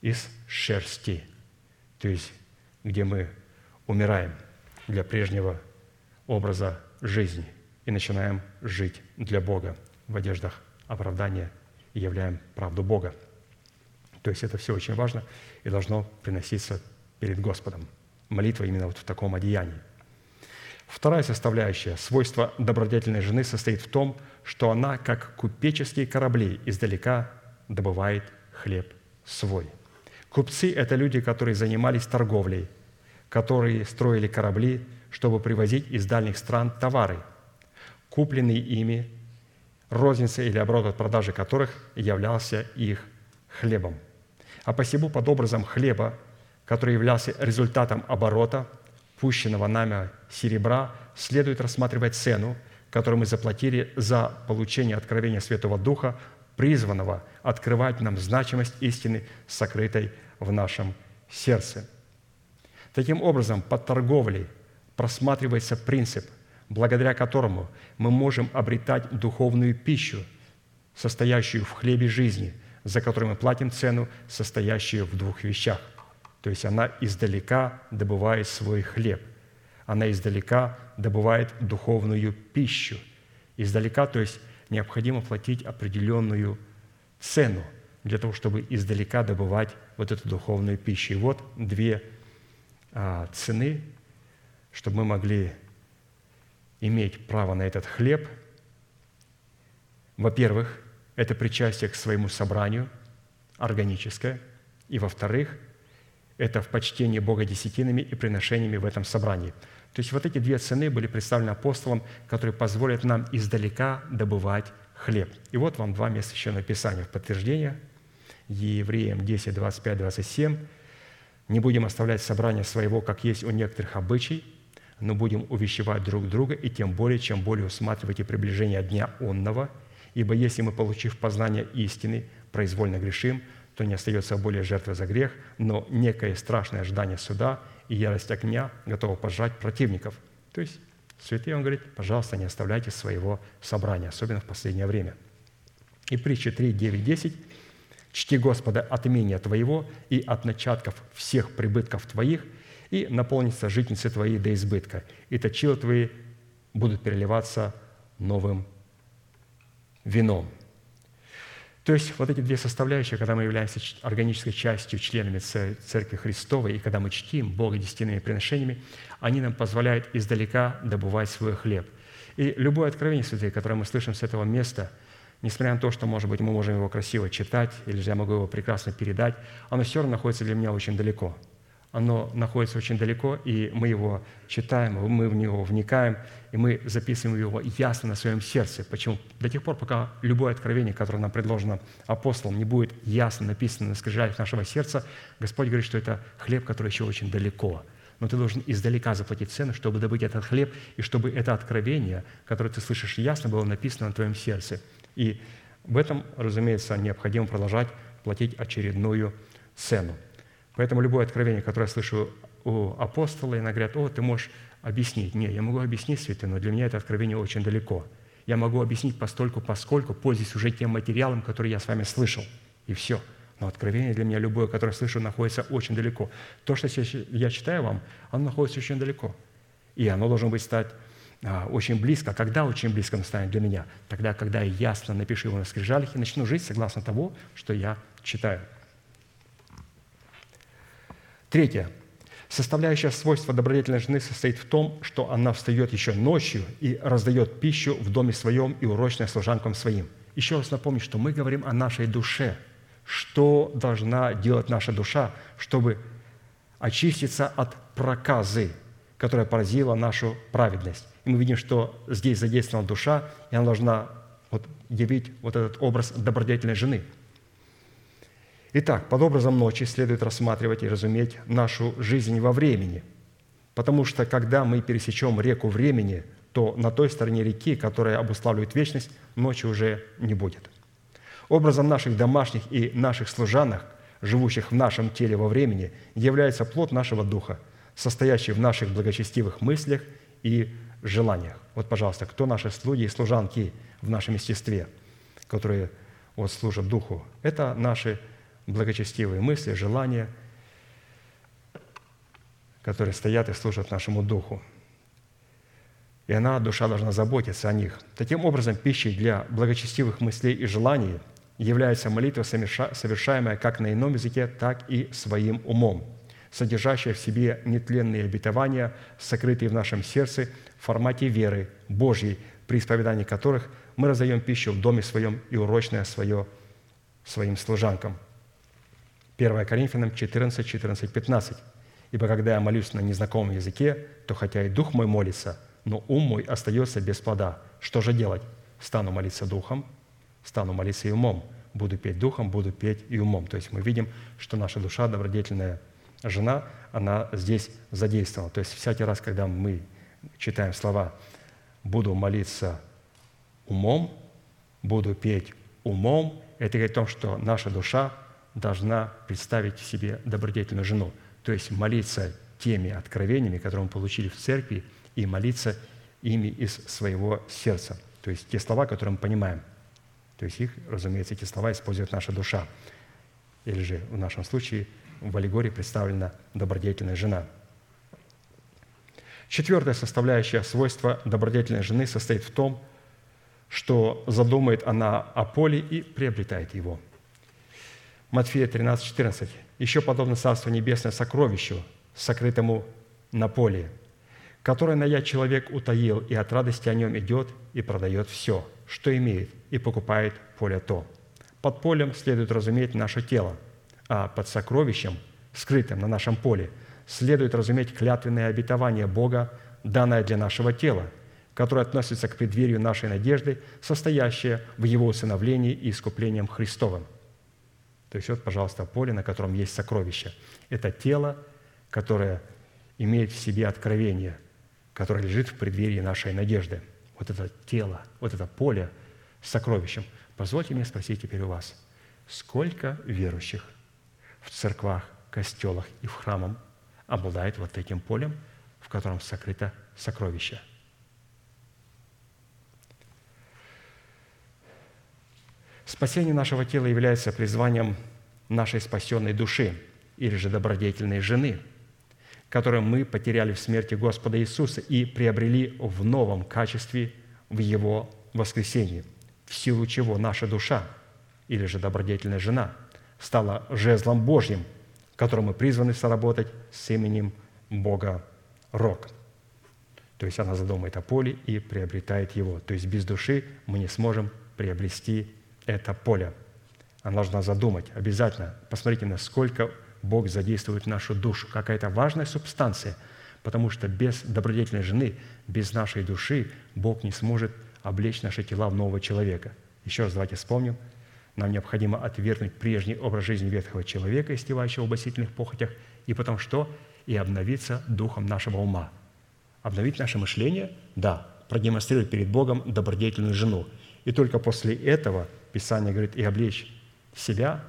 Speaker 2: из шерсти, то есть где мы умираем для прежнего образа жизни и начинаем жить для Бога в одеждах оправдания и являем правду Бога. То есть это все очень важно и должно приноситься перед Господом. Молитва именно вот в таком одеянии. Вторая составляющая, свойство добродетельной жены состоит в том, что она, как купеческие корабли, издалека добывает хлеб свой. Купцы – это люди, которые занимались торговлей, которые строили корабли, чтобы привозить из дальних стран товары, купленные ими, розница или оборот от продажи которых являлся их хлебом. А посему под образом хлеба, который являлся результатом оборота, пущенного нами серебра, следует рассматривать цену, которую мы заплатили за получение откровения Святого Духа, призванного открывать нам значимость истины, сокрытой в нашем сердце. Таким образом, под торговлей просматривается принцип, благодаря которому мы можем обретать духовную пищу, состоящую в хлебе жизни, за который мы платим цену, состоящую в двух вещах. То есть она издалека добывает свой хлеб. Она издалека добывает духовную пищу. Издалека, то есть необходимо платить определенную цену для того, чтобы издалека добывать вот эту духовную пищу. И вот две а, цены, чтобы мы могли иметь право на этот хлеб. Во-первых, это причастие к своему собранию, органическое. И во-вторых, это в почтении Бога десятинами и приношениями в этом собрании. То есть вот эти две цены были представлены апостолом, которые позволят нам издалека добывать хлеб. И вот вам два места Священного Писания в подтверждение. Евреям 10, 25, 27. «Не будем оставлять собрание своего, как есть у некоторых обычай, но будем увещевать друг друга, и тем более, чем более усматривайте приближение дня онного, ибо если мы, получив познание истины, произвольно грешим, то не остается более жертвы за грех, но некое страшное ожидание суда и ярость огня готово пожрать противников. То есть святые, он говорит, пожалуйста, не оставляйте своего собрания, особенно в последнее время. И притча 3, 9, 10. «Чти Господа от имения Твоего и от начатков всех прибытков Твоих, и наполнится житницы Твои до избытка, и точила Твои будут переливаться новым вином». То есть вот эти две составляющие, когда мы являемся органической частью, членами Церкви Христовой, и когда мы чтим Бога десятинными приношениями, они нам позволяют издалека добывать свой хлеб. И любое откровение, святые, которое мы слышим с этого места, несмотря на то, что, может быть, мы можем его красиво читать, или же я могу его прекрасно передать, оно все равно находится для меня очень далеко – оно находится очень далеко, и мы его читаем, мы в него вникаем, и мы записываем его ясно на своем сердце. Почему? До тех пор, пока любое откровение, которое нам предложено апостолом, не будет ясно написано на скрижалях нашего сердца, Господь говорит, что это хлеб, который еще очень далеко. Но ты должен издалека заплатить цену, чтобы добыть этот хлеб, и чтобы это откровение, которое ты слышишь ясно, было написано на твоем сердце. И в этом, разумеется, необходимо продолжать платить очередную цену. Поэтому любое откровение, которое я слышу у апостола, иногда говорят, о, ты можешь объяснить. Нет, я могу объяснить, святые, но для меня это откровение очень далеко. Я могу объяснить постольку, поскольку, пользуясь уже тем материалом, который я с вами слышал. И все. Но откровение для меня любое, которое я слышу, находится очень далеко. То, что я читаю вам, оно находится очень далеко. И оно должно быть стать а, очень близко. Когда очень близко он станет для меня? Тогда, когда я ясно напишу его на скрижалях и начну жить согласно того, что я читаю. Третье. Составляющая свойства добродетельной жены состоит в том, что она встает еще ночью и раздает пищу в доме своем и урочная служанкам своим. Еще раз напомню, что мы говорим о нашей душе. Что должна делать наша душа, чтобы очиститься от проказы, которая поразила нашу праведность. И мы видим, что здесь задействована душа, и она должна вот явить вот этот образ добродетельной жены – Итак, под образом ночи следует рассматривать и разуметь нашу жизнь во времени, потому что когда мы пересечем реку времени, то на той стороне реки, которая обуславливает вечность, ночи уже не будет. Образом наших домашних и наших служанок, живущих в нашем теле во времени, является плод нашего духа, состоящий в наших благочестивых мыслях и желаниях. Вот, пожалуйста, кто наши слуги и служанки в нашем естестве, которые вот служат Духу? Это наши благочестивые мысли, желания, которые стоят и служат нашему духу. И она, душа, должна заботиться о них. Таким образом, пищей для благочестивых мыслей и желаний является молитва, совершаемая как на ином языке, так и своим умом, содержащая в себе нетленные обетования, сокрытые в нашем сердце в формате веры Божьей, при исповедании которых мы раздаем пищу в доме своем и урочное свое своим служанкам – 1 Коринфянам 14, 14, 15. «Ибо когда я молюсь на незнакомом языке, то хотя и дух мой молится, но ум мой остается без плода. Что же делать? Стану молиться духом, стану молиться и умом. Буду петь духом, буду петь и умом». То есть мы видим, что наша душа, добродетельная жена, она здесь задействована. То есть всякий раз, когда мы читаем слова «буду молиться умом», «буду петь умом», это говорит о том, что наша душа должна представить себе добродетельную жену, то есть молиться теми откровениями, которые мы получили в церкви, и молиться ими из своего сердца. То есть те слова, которые мы понимаем. То есть их, разумеется, эти слова использует наша душа. Или же в нашем случае в аллегории представлена добродетельная жена. Четвертая составляющая свойства добродетельной жены состоит в том, что задумает она о поле и приобретает его – Матфея 13, 14. «Еще подобно Царство Небесное сокровищу, сокрытому на поле, которое ная человек утаил, и от радости о нем идет и продает все, что имеет, и покупает поле то». Под полем следует разуметь наше тело, а под сокровищем, скрытым на нашем поле, следует разуметь клятвенное обетование Бога, данное для нашего тела, которое относится к преддверию нашей надежды, состоящее в Его усыновлении и искуплением Христовым – то есть вот, пожалуйста, поле, на котором есть сокровище. Это тело, которое имеет в себе откровение, которое лежит в преддверии нашей надежды. Вот это тело, вот это поле с сокровищем. Позвольте мне спросить теперь у вас, сколько верующих в церквах, костелах и в храмах обладает вот этим полем, в котором сокрыто сокровище – Спасение нашего тела является призванием нашей спасенной души или же добродетельной жены, которую мы потеряли в смерти Господа Иисуса и приобрели в новом качестве в Его воскресении, в силу чего наша душа или же добродетельная жена стала жезлом Божьим, которым мы призваны соработать с именем Бога Рок. То есть она задумает о поле и приобретает его. То есть без души мы не сможем приобрести это поле. Она должна задумать обязательно. Посмотрите, насколько Бог задействует нашу душу. Какая-то важная субстанция. Потому что без добродетельной жены, без нашей души Бог не сможет облечь наши тела в нового человека. Еще раз давайте вспомним. Нам необходимо отвергнуть прежний образ жизни ветхого человека, истевающего в басительных похотях, и потом что? И обновиться духом нашего ума. Обновить наше мышление? Да. Продемонстрировать перед Богом добродетельную жену. И только после этого Писание говорит, и облечь себя,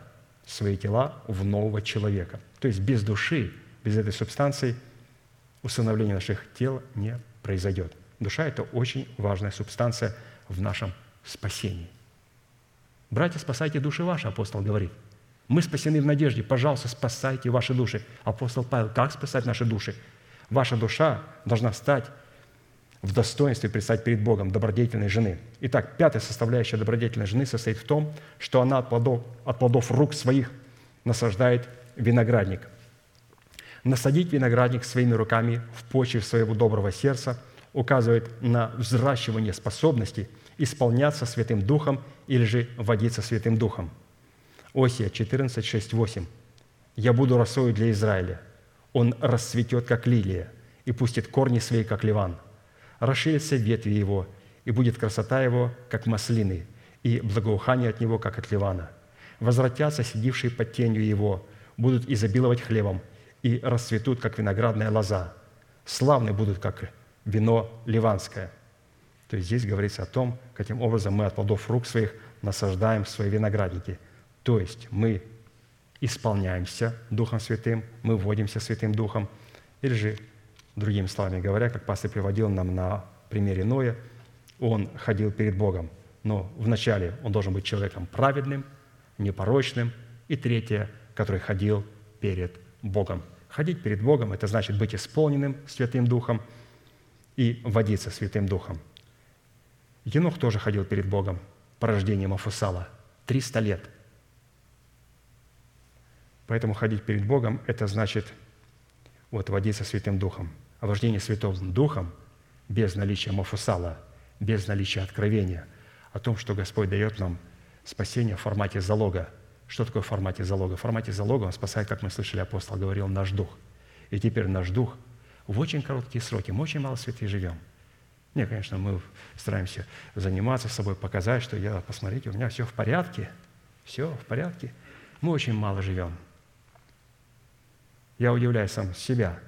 Speaker 2: свои тела в нового человека. То есть без души, без этой субстанции усыновление наших тел не произойдет. Душа – это очень важная субстанция в нашем спасении. Братья, спасайте души ваши, апостол говорит. Мы спасены в надежде. Пожалуйста, спасайте ваши души. Апостол Павел, как спасать наши души? Ваша душа должна стать в достоинстве предстать перед Богом добродетельной жены. Итак, пятая составляющая добродетельной жены состоит в том, что она от плодов, от плодов рук своих насаждает виноградник. Насадить виноградник своими руками в почве своего доброго сердца указывает на взращивание способности исполняться Святым Духом или же водиться Святым Духом. Осия 14, 6, 8. «Я буду росою для Израиля. Он расцветет, как лилия, и пустит корни свои, как ливан – расширятся ветви его, и будет красота его, как маслины, и благоухание от него, как от ливана. Возвратятся сидевшие под тенью его, будут изобиловать хлебом, и расцветут, как виноградная лоза. Славны будут, как вино ливанское». То есть здесь говорится о том, каким образом мы от плодов рук своих насаждаем свои виноградники. То есть мы исполняемся Духом Святым, мы вводимся Святым Духом, или же Другими словами говоря, как пастор приводил нам на примере Ноя, он ходил перед Богом, но вначале он должен быть человеком праведным, непорочным, и третье, который ходил перед Богом. Ходить перед Богом – это значит быть исполненным Святым Духом и водиться Святым Духом. Енох тоже ходил перед Богом по рождению Мафусала. 300 лет. Поэтому ходить перед Богом – это значит вот, водиться Святым Духом – о Святым Духом без наличия мафусала, без наличия откровения, о том, что Господь дает нам спасение в формате залога. Что такое в формате залога? В формате залога Он спасает, как мы слышали, апостол говорил, наш дух. И теперь наш дух в очень короткие сроки, мы очень мало святых живем. Не, конечно, мы стараемся заниматься собой, показать, что я, посмотрите, у меня все в порядке, все в порядке. Мы очень мало живем. Я удивляюсь сам себя –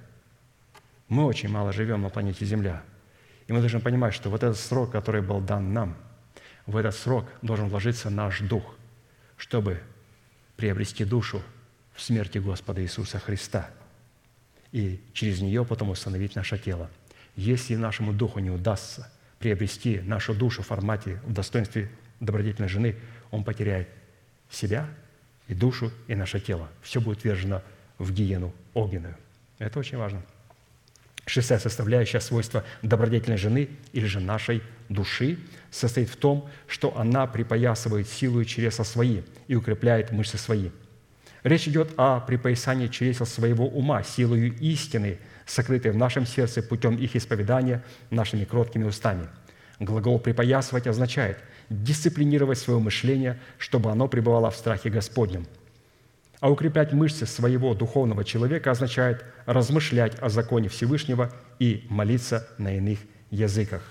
Speaker 2: мы очень мало живем на планете Земля. И мы должны понимать, что вот этот срок, который был дан нам, в этот срок должен вложиться наш дух, чтобы приобрести душу в смерти Господа Иисуса Христа и через нее потом установить наше тело. Если нашему духу не удастся приобрести нашу душу в формате, в достоинстве добродетельной жены, он потеряет себя и душу, и наше тело. Все будет вержено в гиену огненную. Это очень важно. Шестая составляющая свойства добродетельной жены или же нашей души состоит в том, что она припоясывает силу чресла свои и укрепляет мышцы свои. Речь идет о припоясании чресел своего ума силою истины, сокрытой в нашем сердце путем их исповедания нашими кроткими устами. Глагол «припоясывать» означает дисциплинировать свое мышление, чтобы оно пребывало в страхе Господнем – а укреплять мышцы своего духовного человека означает размышлять о законе Всевышнего и молиться на иных языках.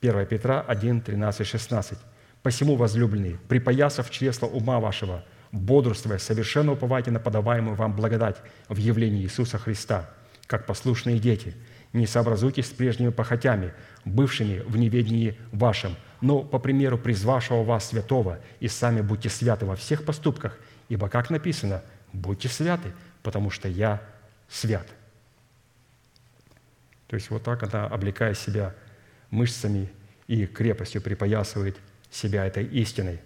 Speaker 2: 1 Петра 1, 13, 16. «Посему, возлюбленные, припоясав чресло ума вашего, бодрствуя, совершенно уповайте на подаваемую вам благодать в явлении Иисуса Христа, как послушные дети. Не сообразуйтесь с прежними похотями, бывшими в неведении вашем, но по примеру призвавшего вас святого, и сами будьте святы во всех поступках, Ибо, как написано, будьте святы, потому что я свят. То есть вот так она, облекая себя мышцами и крепостью, припоясывает себя этой истиной.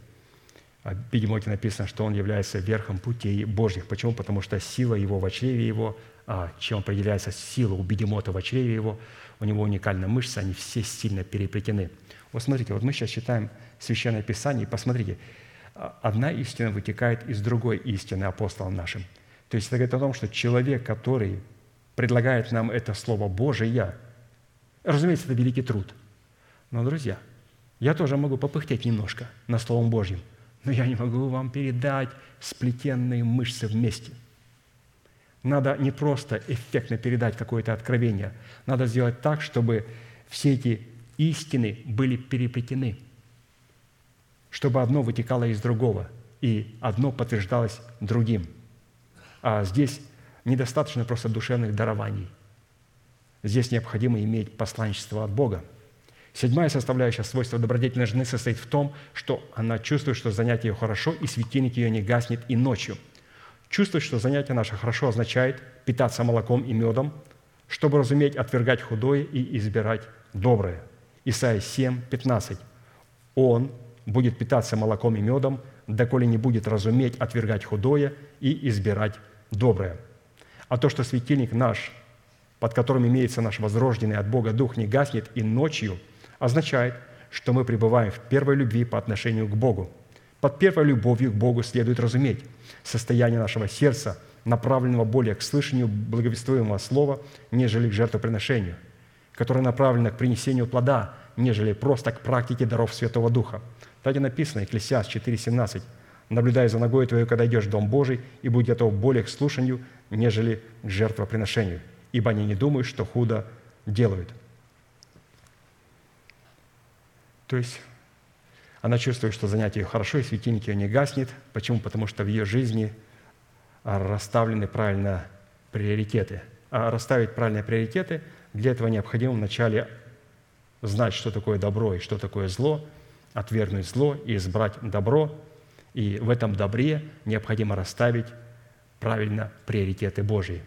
Speaker 2: А в Бегемоте написано, что он является верхом путей Божьих. Почему? Потому что сила его в чреве его, а чем определяется сила у бегемота в чреве его, у него уникальная мышца, они все сильно переплетены. Вот смотрите, вот мы сейчас читаем Священное Писание, и посмотрите, одна истина вытекает из другой истины апостолом нашим. То есть это говорит о том, что человек, который предлагает нам это Слово Божие, разумеется, это великий труд. Но, друзья, я тоже могу попыхтеть немножко на Словом Божьим, но я не могу вам передать сплетенные мышцы вместе. Надо не просто эффектно передать какое-то откровение, надо сделать так, чтобы все эти истины были переплетены – чтобы одно вытекало из другого, и одно подтверждалось другим. А здесь недостаточно просто душевных дарований. Здесь необходимо иметь посланничество от Бога. Седьмая составляющая свойства добродетельной жены состоит в том, что она чувствует, что занятие ее хорошо, и светильник ее не гаснет и ночью. Чувствовать, что занятие наше хорошо, означает питаться молоком и медом, чтобы разуметь отвергать худое и избирать доброе. Исайя 7, 15. Он будет питаться молоком и медом, доколе не будет разуметь отвергать худое и избирать доброе. А то, что светильник наш под которым имеется наш возрожденный от Бога Дух, не гаснет и ночью, означает, что мы пребываем в первой любви по отношению к Богу. Под первой любовью к Богу следует разуметь состояние нашего сердца, направленного более к слышанию благовествуемого слова, нежели к жертвоприношению, которое направлено к принесению плода, нежели просто к практике даров Святого Духа. Так и написано, Екклесиас 4,17, «Наблюдай за ногой твоей, когда идешь в Дом Божий, и будь готов более к слушанию, нежели к жертвоприношению, ибо они не думают, что худо делают». То есть она чувствует, что занятие ее хорошо, и светильник ее не гаснет. Почему? Потому что в ее жизни расставлены правильно приоритеты. А расставить правильные приоритеты, для этого необходимо вначале знать, что такое добро и что такое зло, отвергнуть зло и избрать добро. И в этом добре необходимо расставить правильно приоритеты Божьи.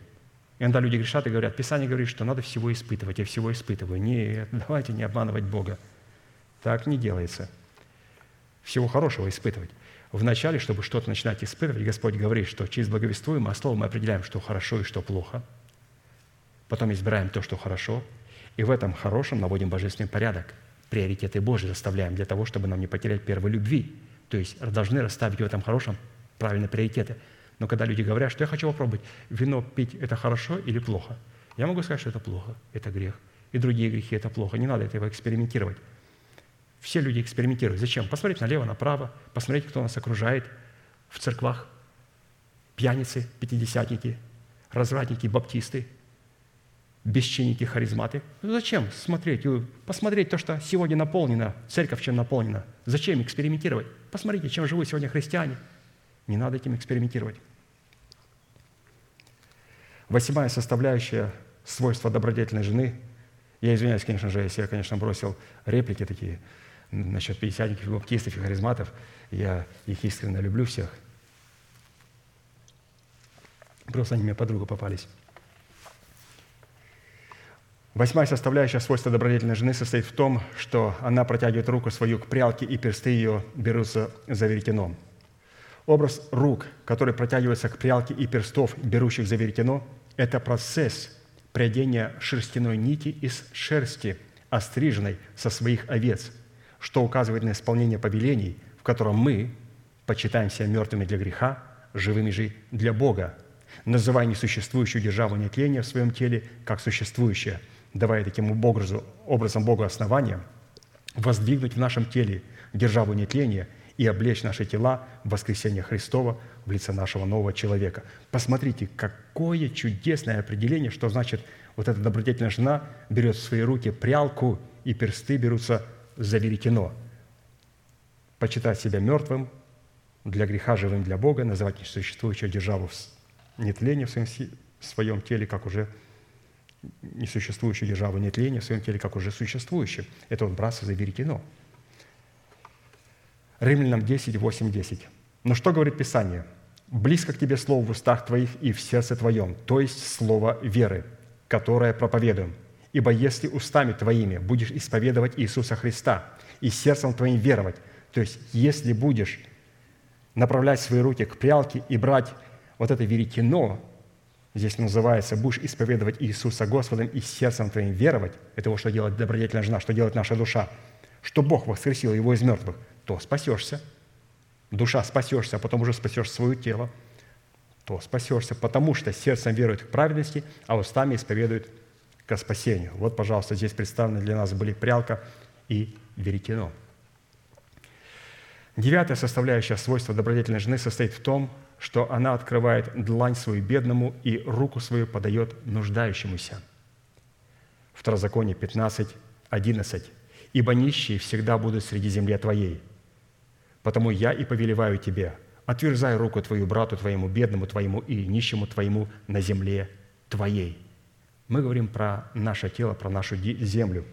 Speaker 2: Иногда люди грешат и говорят, Писание говорит, что надо всего испытывать, я всего испытываю. Нет, [LAUGHS] давайте не обманывать Бога. Так не делается. Всего хорошего испытывать. Вначале, чтобы что-то начинать испытывать, Господь говорит, что через благовествуемое слово мы определяем, что хорошо и что плохо. Потом избираем то, что хорошо. И в этом хорошем наводим божественный порядок. Приоритеты Божьи заставляем для того, чтобы нам не потерять первой любви. То есть должны расставить в этом хорошем правильные приоритеты. Но когда люди говорят, что я хочу попробовать, вино пить – это хорошо или плохо? Я могу сказать, что это плохо, это грех. И другие грехи – это плохо. Не надо этого экспериментировать. Все люди экспериментируют. Зачем? Посмотреть налево, направо, посмотреть, кто нас окружает в церквах. Пьяницы, пятидесятники, развратники, баптисты, бесчинники, харизматы. Ну, зачем смотреть? Посмотреть то, что сегодня наполнено, церковь чем наполнена. Зачем экспериментировать? Посмотрите, чем живут сегодня христиане. Не надо этим экспериментировать. Восьмая составляющая свойства добродетельной жены. Я извиняюсь, конечно же, если я, конечно, бросил реплики такие – насчет пятидесятников, баптистов и харизматов. Я их искренне люблю всех. Просто они мне подругу попались. Восьмая составляющая свойства добродетельной жены состоит в том, что она протягивает руку свою к прялке, и персты ее берутся за веретено. Образ рук, который протягивается к прялке и перстов, берущих за веретено, это процесс прядения шерстяной нити из шерсти, остриженной со своих овец – что указывает на исполнение повелений, в котором мы почитаем себя мертвыми для греха, живыми же для Бога, называя несуществующую державу нетления в своем теле как существующее, давая таким образом, образом Богу основания, воздвигнуть в нашем теле державу нетления и облечь наши тела в воскресение Христова в лице нашего нового человека. Посмотрите, какое чудесное определение, что значит вот эта добродетельная жена берет в свои руки прялку, и персты берутся заверетено. Почитать себя мертвым, для греха живым для Бога, называть несуществующую державу в нетлении в своем, в своем теле, как уже несуществующую державу нетления в своем теле, как уже существующую. Это вот братство заверетено. Римлянам 10, 8, 10. Но что говорит Писание? «Близко к тебе слово в устах твоих и в сердце твоем, то есть слово веры, которое проповедуем, Ибо если устами твоими будешь исповедовать Иисуса Христа и сердцем твоим веровать, то есть если будешь направлять свои руки к прялке и брать вот это веретено, здесь называется, будешь исповедовать Иисуса Господом и сердцем твоим веровать, это вот что делает добродетельная жена, что делает наша душа, что Бог воскресил его из мертвых, то спасешься. Душа спасешься, а потом уже спасешь свое тело, то спасешься, потому что сердцем верует к праведности, а устами исповедует к спасению. Вот, пожалуйста, здесь представлены для нас были прялка и веретено. Девятая составляющая свойства добродетельной жены состоит в том, что она открывает длань свою бедному и руку свою подает нуждающемуся. Второзаконие 15, 11. «Ибо нищие всегда будут среди земли твоей. Потому я и повелеваю тебе, отверзай руку твою брату твоему, бедному твоему и нищему твоему на земле твоей». Мы говорим про наше тело, про нашу землю,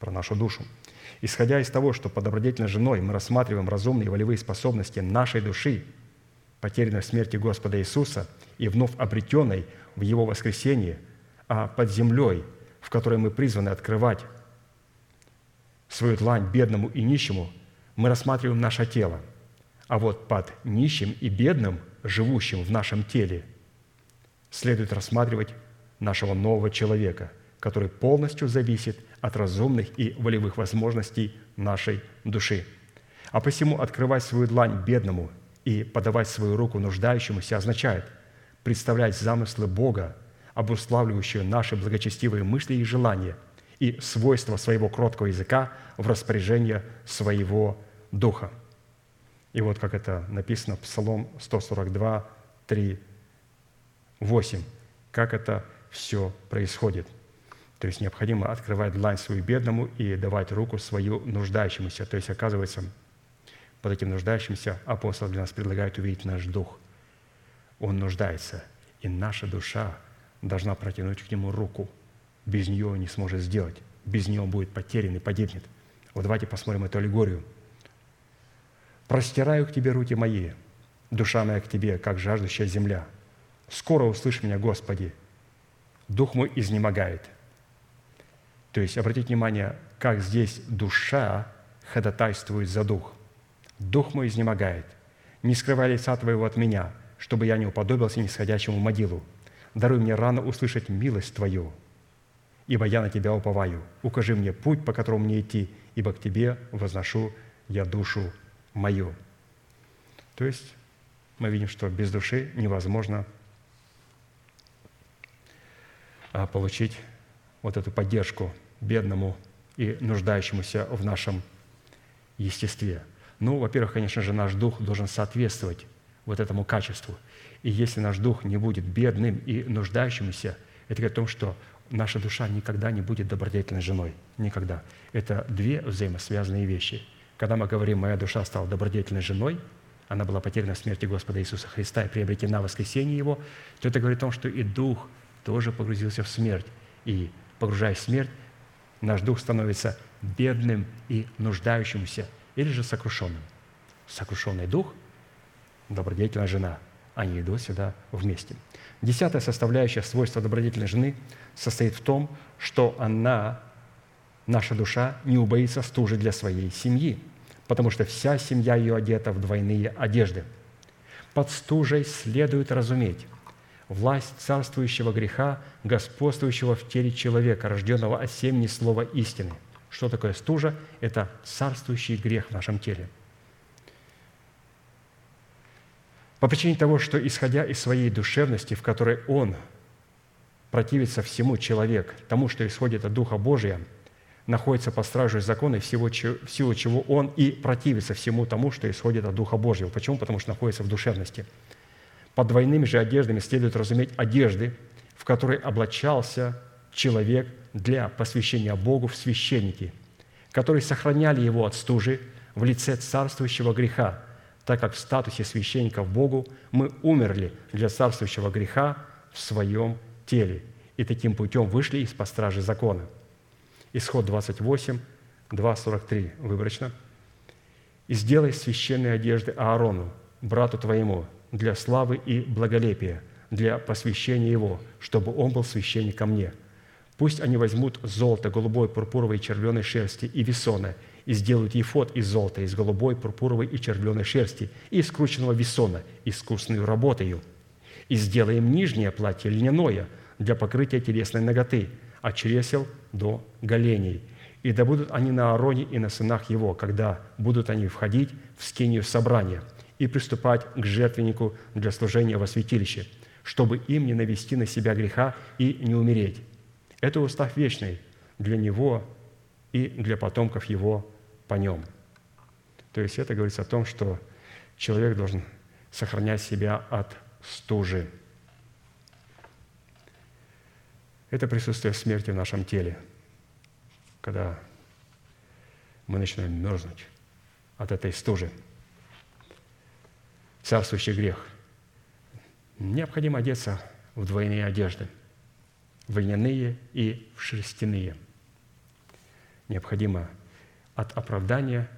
Speaker 2: про нашу душу. Исходя из того, что под добродетельной женой мы рассматриваем разумные волевые способности нашей души, потерянной в смерти Господа Иисуса и вновь обретенной в Его воскресении, а под землей, в которой мы призваны открывать свою длань бедному и нищему, мы рассматриваем наше тело. А вот под нищим и бедным, живущим в нашем теле, следует рассматривать нашего нового человека, который полностью зависит от разумных и волевых возможностей нашей души. А посему открывать свою длань бедному и подавать свою руку нуждающемуся означает представлять замыслы Бога, обуславливающие наши благочестивые мысли и желания и свойства своего кроткого языка в распоряжение своего духа. И вот как это написано в Псалом 142, 3, 8. Как это все происходит. То есть необходимо открывать длань свою бедному и давать руку свою нуждающемуся. То есть, оказывается, под этим нуждающимся апостол для нас предлагает увидеть наш дух. Он нуждается, и наша душа должна протянуть к нему руку. Без нее он не сможет сделать. Без нее он будет потерян и погибнет. Вот давайте посмотрим эту аллегорию. «Простираю к тебе руки мои, душа моя к тебе, как жаждущая земля. Скоро услышь меня, Господи, дух мой изнемогает». То есть, обратите внимание, как здесь душа ходатайствует за дух. Дух мой изнемогает. Не скрывай лица Твоего от меня, чтобы я не уподобился нисходящему в могилу. Даруй мне рано услышать милость Твою, ибо я на Тебя уповаю. Укажи мне путь, по которому мне идти, ибо к Тебе возношу я душу мою». То есть мы видим, что без души невозможно а, получить вот эту поддержку бедному и нуждающемуся в нашем естестве. Ну, во-первых, конечно же, наш дух должен соответствовать вот этому качеству. И если наш дух не будет бедным и нуждающимся, это говорит о том, что наша душа никогда не будет добродетельной женой. Никогда. Это две взаимосвязанные вещи. Когда мы говорим «моя душа стала добродетельной женой», она была потеряна в смерти Господа Иисуса Христа и приобретена в воскресении Его, то это говорит о том, что и дух тоже погрузился в смерть. И погружаясь в смерть, наш дух становится бедным и нуждающимся, или же сокрушенным. Сокрушенный дух – добродетельная жена. Они идут сюда вместе. Десятая составляющая свойства добродетельной жены состоит в том, что она, наша душа, не убоится стужи для своей семьи, потому что вся семья ее одета в двойные одежды. Под стужей следует разуметь – власть царствующего греха, господствующего в теле человека, рожденного от семени слова истины. Что такое стужа? Это царствующий грех в нашем теле. По причине того, что, исходя из своей душевности, в которой он противится всему человек, тому, что исходит от Духа Божия, находится под стражей закона, и в силу чего он и противится всему тому, что исходит от Духа Божьего. Почему? Потому что находится в душевности – под двойными же одеждами следует разуметь одежды, в которые облачался человек для посвящения Богу в священники, которые сохраняли его от стужи в лице царствующего греха, так как в статусе священников Богу мы умерли для царствующего греха в своем теле и таким путем вышли из-под стражи закона. Исход 28, 2.43 выборочно. «И сделай священные одежды Аарону, брату твоему, для славы и благолепия, для посвящения Его, чтобы Он был священником мне. Пусть они возьмут золото, голубой, пурпуровой и червленой шерсти и весона, и сделают ефот из золота, из голубой, пурпуровой и червленой шерсти, и из скрученного весона, искусную работою. И сделаем нижнее платье льняное для покрытия телесной ноготы, от чресел до голеней. И да будут они на Аароне и на сынах его, когда будут они входить в скинию собрания – и приступать к жертвеннику для служения во святилище, чтобы им не навести на себя греха и не умереть. Это устав вечный для него и для потомков его по нем. То есть это говорится о том, что человек должен сохранять себя от стужи. Это присутствие смерти в нашем теле, когда мы начинаем мерзнуть от этой стужи – царствующий грех. Необходимо одеться в двойные одежды, в льняные и в шерстяные. Необходимо от оправдания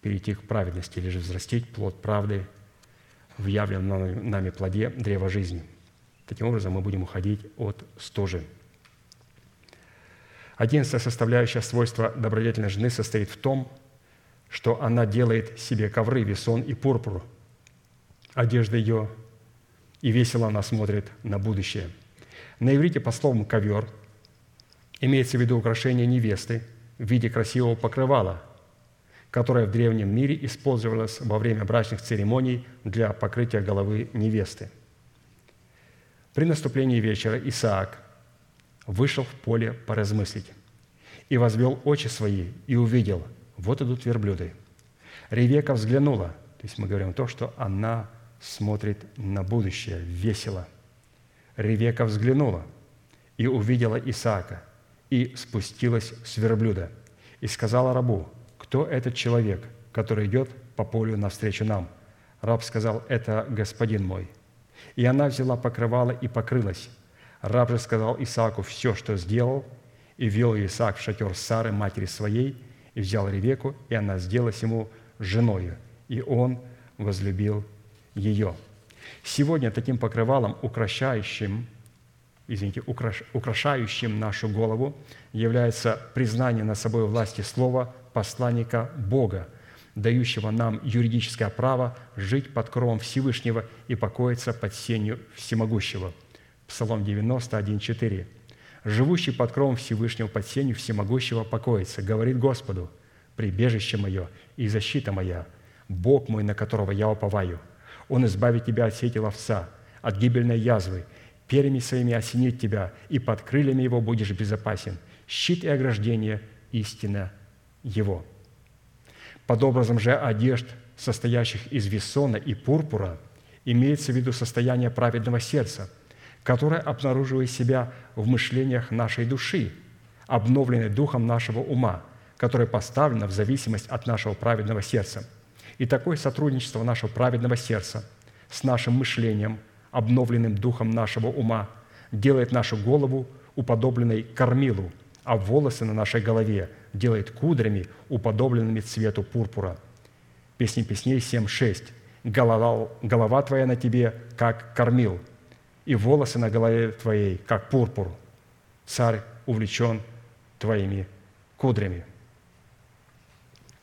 Speaker 2: перейти к праведности, или же взрастить плод правды в явленном нами плоде древа жизни. Таким образом, мы будем уходить от стужи. Одиннадцатая составляющая свойства добродетельной жены состоит в том, что она делает себе ковры, весон и пурпуру одежда ее, и весело она смотрит на будущее. На иврите по словам «ковер» имеется в виду украшение невесты в виде красивого покрывала, которое в древнем мире использовалось во время брачных церемоний для покрытия головы невесты. При наступлении вечера Исаак вышел в поле поразмыслить и возвел очи свои и увидел, вот идут верблюды. Ревека взглянула, то есть мы говорим то, что она смотрит на будущее весело. Ревека взглянула и увидела Исаака, и спустилась с верблюда, и сказала рабу, кто этот человек, который идет по полю навстречу нам? Раб сказал, это господин мой. И она взяла покрывало и покрылась. Раб же сказал Исааку все, что сделал, и вел Исаак в шатер Сары, матери своей, и взял Ревеку, и она сделалась ему женою, и он возлюбил ее. Сегодня таким покрывалом, украшающим, извините, украшающим нашу голову, является признание над собой власти слова посланника Бога, дающего нам юридическое право жить под кровом Всевышнего и покоиться под сенью Всемогущего. Псалом 91, 4. «Живущий под кровом Всевышнего под сенью Всемогущего покоится, говорит Господу, прибежище мое и защита моя, Бог мой, на которого я уповаю – он избавит тебя от сети ловца, от гибельной язвы, перьями своими осенит тебя, и под крыльями его будешь безопасен. Щит и ограждение – истина его». Под образом же одежд, состоящих из весона и пурпура, имеется в виду состояние праведного сердца, которое обнаруживает себя в мышлениях нашей души, обновленной духом нашего ума, которое поставлено в зависимость от нашего праведного сердца – и такое сотрудничество нашего праведного сердца с нашим мышлением, обновленным духом нашего ума, делает нашу голову уподобленной кормилу, а волосы на нашей голове делает кудрями, уподобленными цвету пурпура. Песни песней 7.6. Голова, голова твоя на тебе, как кормил, и волосы на голове твоей, как пурпур. Царь увлечен твоими кудрями.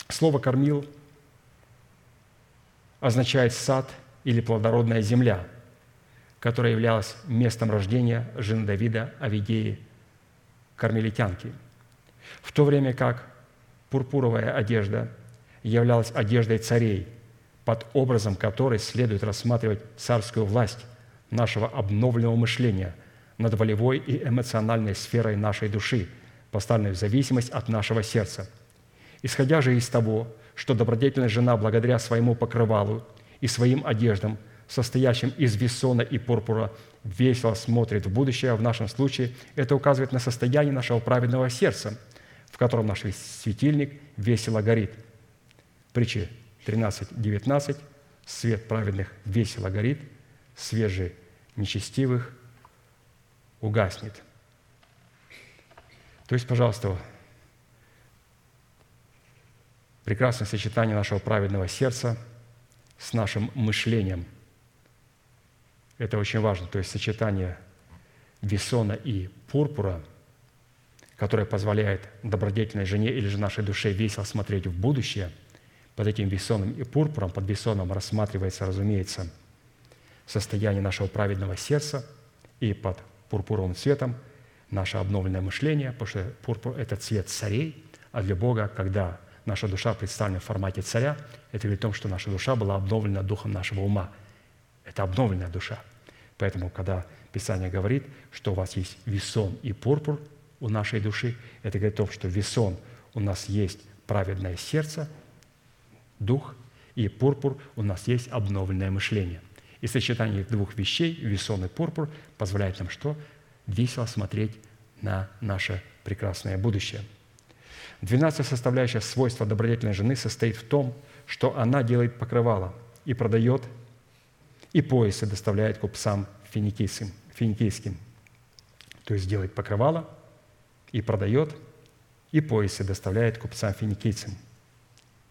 Speaker 2: Слово «кормил» означает сад или плодородная земля, которая являлась местом рождения жены Давида Авидеи, кармелитянки. В то время как пурпуровая одежда являлась одеждой царей, под образом которой следует рассматривать царскую власть нашего обновленного мышления над волевой и эмоциональной сферой нашей души, поставленной в зависимость от нашего сердца. Исходя же из того, что добродетельная жена благодаря своему покрывалу и своим одеждам, состоящим из весона и пурпура, весело смотрит в будущее, в нашем случае это указывает на состояние нашего праведного сердца, в котором наш светильник весело горит. Притчи 13.19. «Свет праведных весело горит, свет же нечестивых угаснет». То есть, пожалуйста, прекрасное сочетание нашего праведного сердца с нашим мышлением. Это очень важно. То есть сочетание весона и пурпура, которое позволяет добродетельной жене или же нашей душе весело смотреть в будущее, под этим весоном и пурпуром, под весоном рассматривается, разумеется, состояние нашего праведного сердца и под пурпуровым цветом наше обновленное мышление, потому что пурпур – это цвет царей, а для Бога, когда наша душа представлена в формате царя, это говорит о том, что наша душа была обновлена духом нашего ума. Это обновленная душа. Поэтому, когда Писание говорит, что у вас есть весон и пурпур у нашей души, это говорит о том, что весон у нас есть праведное сердце, дух, и пурпур у нас есть обновленное мышление. И сочетание двух вещей, весон и пурпур, позволяет нам что? Весело смотреть на наше прекрасное будущее – Двенадцатая составляющая свойства добродетельной жены состоит в том, что она делает покрывало и продает, и поясы доставляет купцам финикийским. финикийским. То есть делает покрывало и продает, и поясы доставляет купцам финикийцам,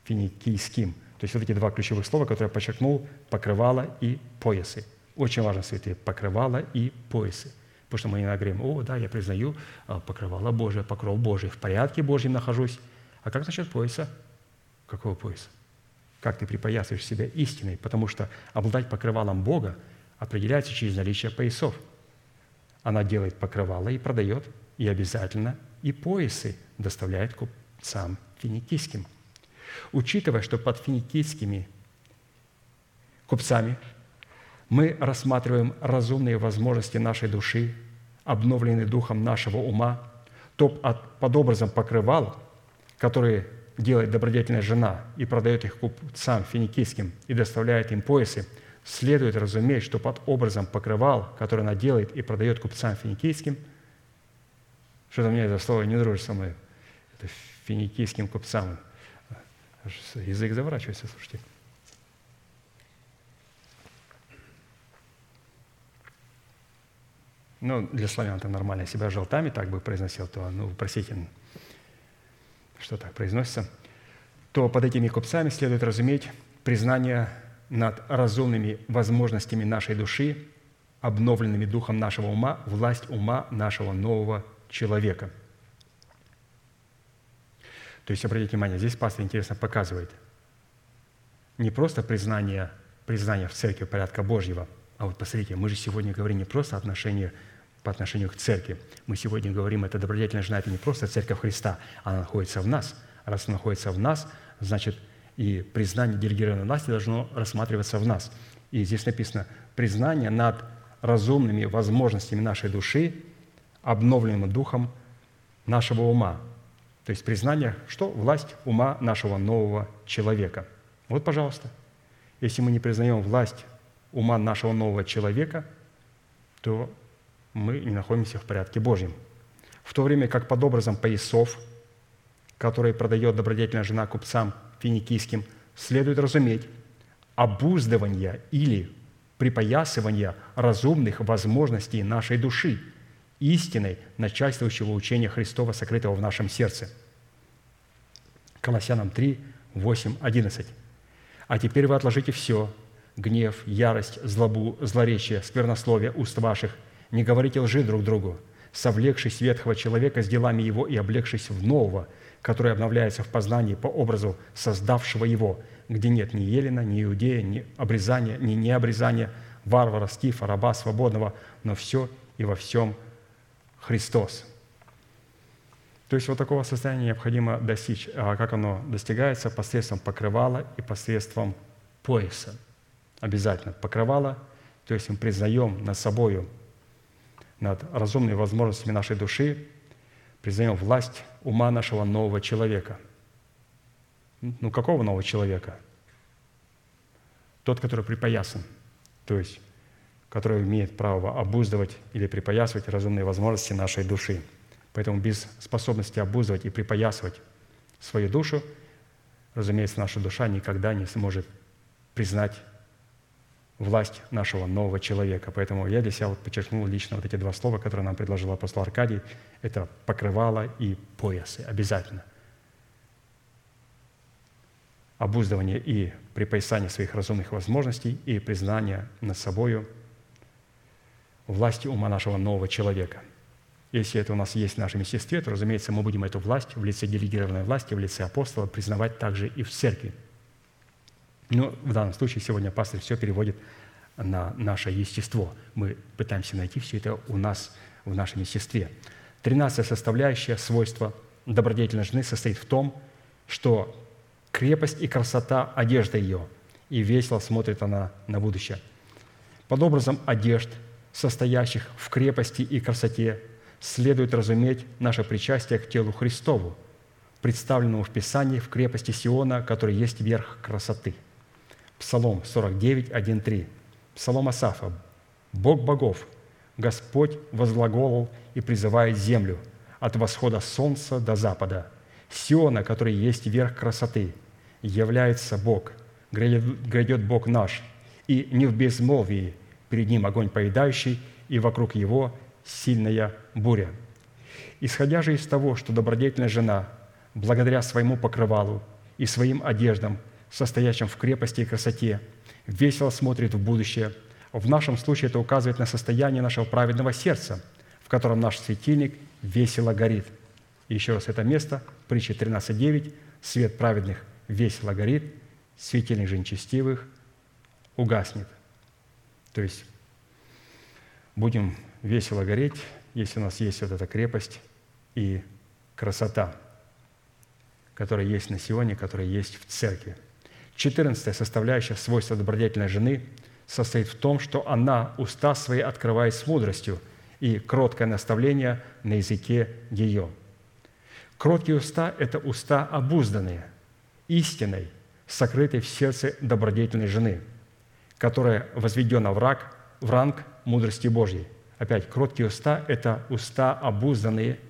Speaker 2: финикийским. То есть вот эти два ключевых слова, которые я подчеркнул, покрывало и поясы. Очень важно, святые, покрывало и поясы. Потому что мы иногда говорим, о, да, я признаю а, покрывало Божие, покров Божий, в порядке Божьем нахожусь. А как насчет пояса? Какого пояса? Как ты припоясываешь себя истиной? Потому что обладать покрывалом Бога определяется через наличие поясов. Она делает покрывало и продает, и обязательно и поясы доставляет купцам финикийским. Учитывая, что под финикийскими купцами мы рассматриваем разумные возможности нашей души, обновленные духом нашего ума, то под образом покрывал, который делает добродетельная жена и продает их купцам финикийским и доставляет им поясы, следует разуметь, что под образом покрывал, который она делает и продает купцам финикийским, что-то мне это слово не дружит со мной, это финикийским купцам. Язык заворачивается, слушайте. Ну, для славян это нормально. Если бы я желтами так бы произносил, то, ну, простите, что так произносится, то под этими купцами следует разуметь признание над разумными возможностями нашей души, обновленными духом нашего ума, власть ума нашего нового человека. То есть, обратите внимание, здесь пастор интересно показывает не просто признание, признание в церкви порядка Божьего, а вот посмотрите, мы же сегодня говорим не просто отношение по отношению к церкви. Мы сегодня говорим, это добродетельная жена, это не просто церковь Христа, она находится в нас. Раз она находится в нас, значит, и признание делегированной власти должно рассматриваться в нас. И здесь написано, признание над разумными возможностями нашей души, обновленным духом нашего ума. То есть признание, что власть ума нашего нового человека. Вот, пожалуйста, если мы не признаем власть ума нашего нового человека, то мы не находимся в порядке Божьем. В то время как под образом поясов, которые продает добродетельная жена купцам финикийским, следует разуметь обуздывание или припоясывание разумных возможностей нашей души, истиной начальствующего учения Христова, сокрытого в нашем сердце. Колоссянам 3, 8, 11. «А теперь вы отложите все – гнев, ярость, злобу, злоречие, сквернословие уст ваших – не говорите лжи друг другу, совлекшись ветхого человека с делами его и облегшись в нового, который обновляется в познании по образу создавшего его, где нет ни елена, ни иудея, ни обрезания, ни необрезания, варвара, скифа, раба, свободного, но все и во всем Христос». То есть вот такого состояния необходимо достичь. А как оно достигается? Посредством покрывала и посредством пояса. Обязательно покрывало, то есть мы признаем над собою над разумными возможностями нашей души, признаем власть ума нашего нового человека. Ну, какого нового человека? Тот, который припоясан, то есть который имеет право обуздывать или припоясывать разумные возможности нашей души. Поэтому без способности обуздывать и припоясывать свою душу, разумеется, наша душа никогда не сможет признать власть нашего нового человека. Поэтому я для себя вот подчеркнул лично вот эти два слова, которые нам предложил апостол Аркадий. Это покрывало и поясы. Обязательно. Обуздывание и припоясание своих разумных возможностей и признание над собою власти ума нашего нового человека. Если это у нас есть в нашем естестве, то, разумеется, мы будем эту власть в лице делегированной власти, в лице апостола признавать также и в церкви – но в данном случае сегодня пастор все переводит на наше естество. Мы пытаемся найти все это у нас, в нашем естестве. Тринадцатая составляющая свойства добродетельной жены состоит в том, что крепость и красота одежды ее, и весело смотрит она на будущее. Под образом одежд, состоящих в крепости и красоте, следует разуметь наше причастие к телу Христову, представленному в Писании в крепости Сиона, который есть верх красоты – Псалом 49, 1, 3. Псалом Асафа. «Бог богов, Господь возглаголал и призывает землю от восхода солнца до запада. Сиона, который есть верх красоты, является Бог, грядет Бог наш, и не в безмолвии перед Ним огонь поедающий, и вокруг Его сильная буря. Исходя же из того, что добродетельная жена, благодаря своему покрывалу и своим одеждам – состоящем в крепости и красоте, весело смотрит в будущее. В нашем случае это указывает на состояние нашего праведного сердца, в котором наш светильник весело горит. И еще раз это место, притча 13.9, свет праведных весело горит, светильник же нечестивых угаснет. То есть будем весело гореть, если у нас есть вот эта крепость и красота, которая есть на сегодня, которая есть в церкви. Четырнадцатая составляющая свойства добродетельной жены состоит в том, что она уста свои открывает с мудростью и кроткое наставление на языке ее. Кроткие уста – это уста обузданные, истиной, сокрытой в сердце добродетельной жены, которая возведена в, рак, в ранг мудрости Божьей. Опять, кроткие уста – это уста обузданные.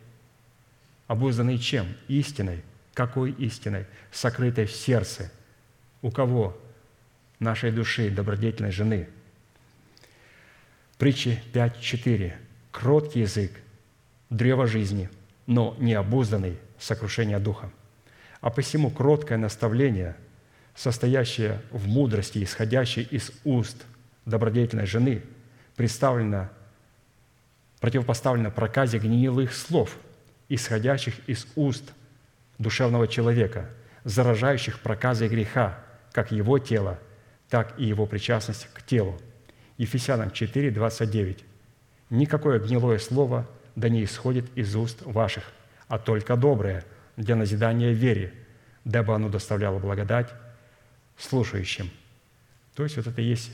Speaker 2: Обузданные чем? Истиной. Какой истиной? Сокрытой в сердце. У кого? Нашей души, добродетельной жены. Притчи 5.4. Кроткий язык – древо жизни, но необузданный – сокрушение духа. А посему кроткое наставление, состоящее в мудрости, исходящей из уст добродетельной жены – представлено, противопоставлено проказе гнилых слов, исходящих из уст душевного человека, заражающих проказой греха, как его тело, так и его причастность к телу. Ефесянам 4, 29. «Никакое гнилое слово да не исходит из уст ваших, а только доброе для назидания вере, дабы оно доставляло благодать слушающим». То есть вот это есть,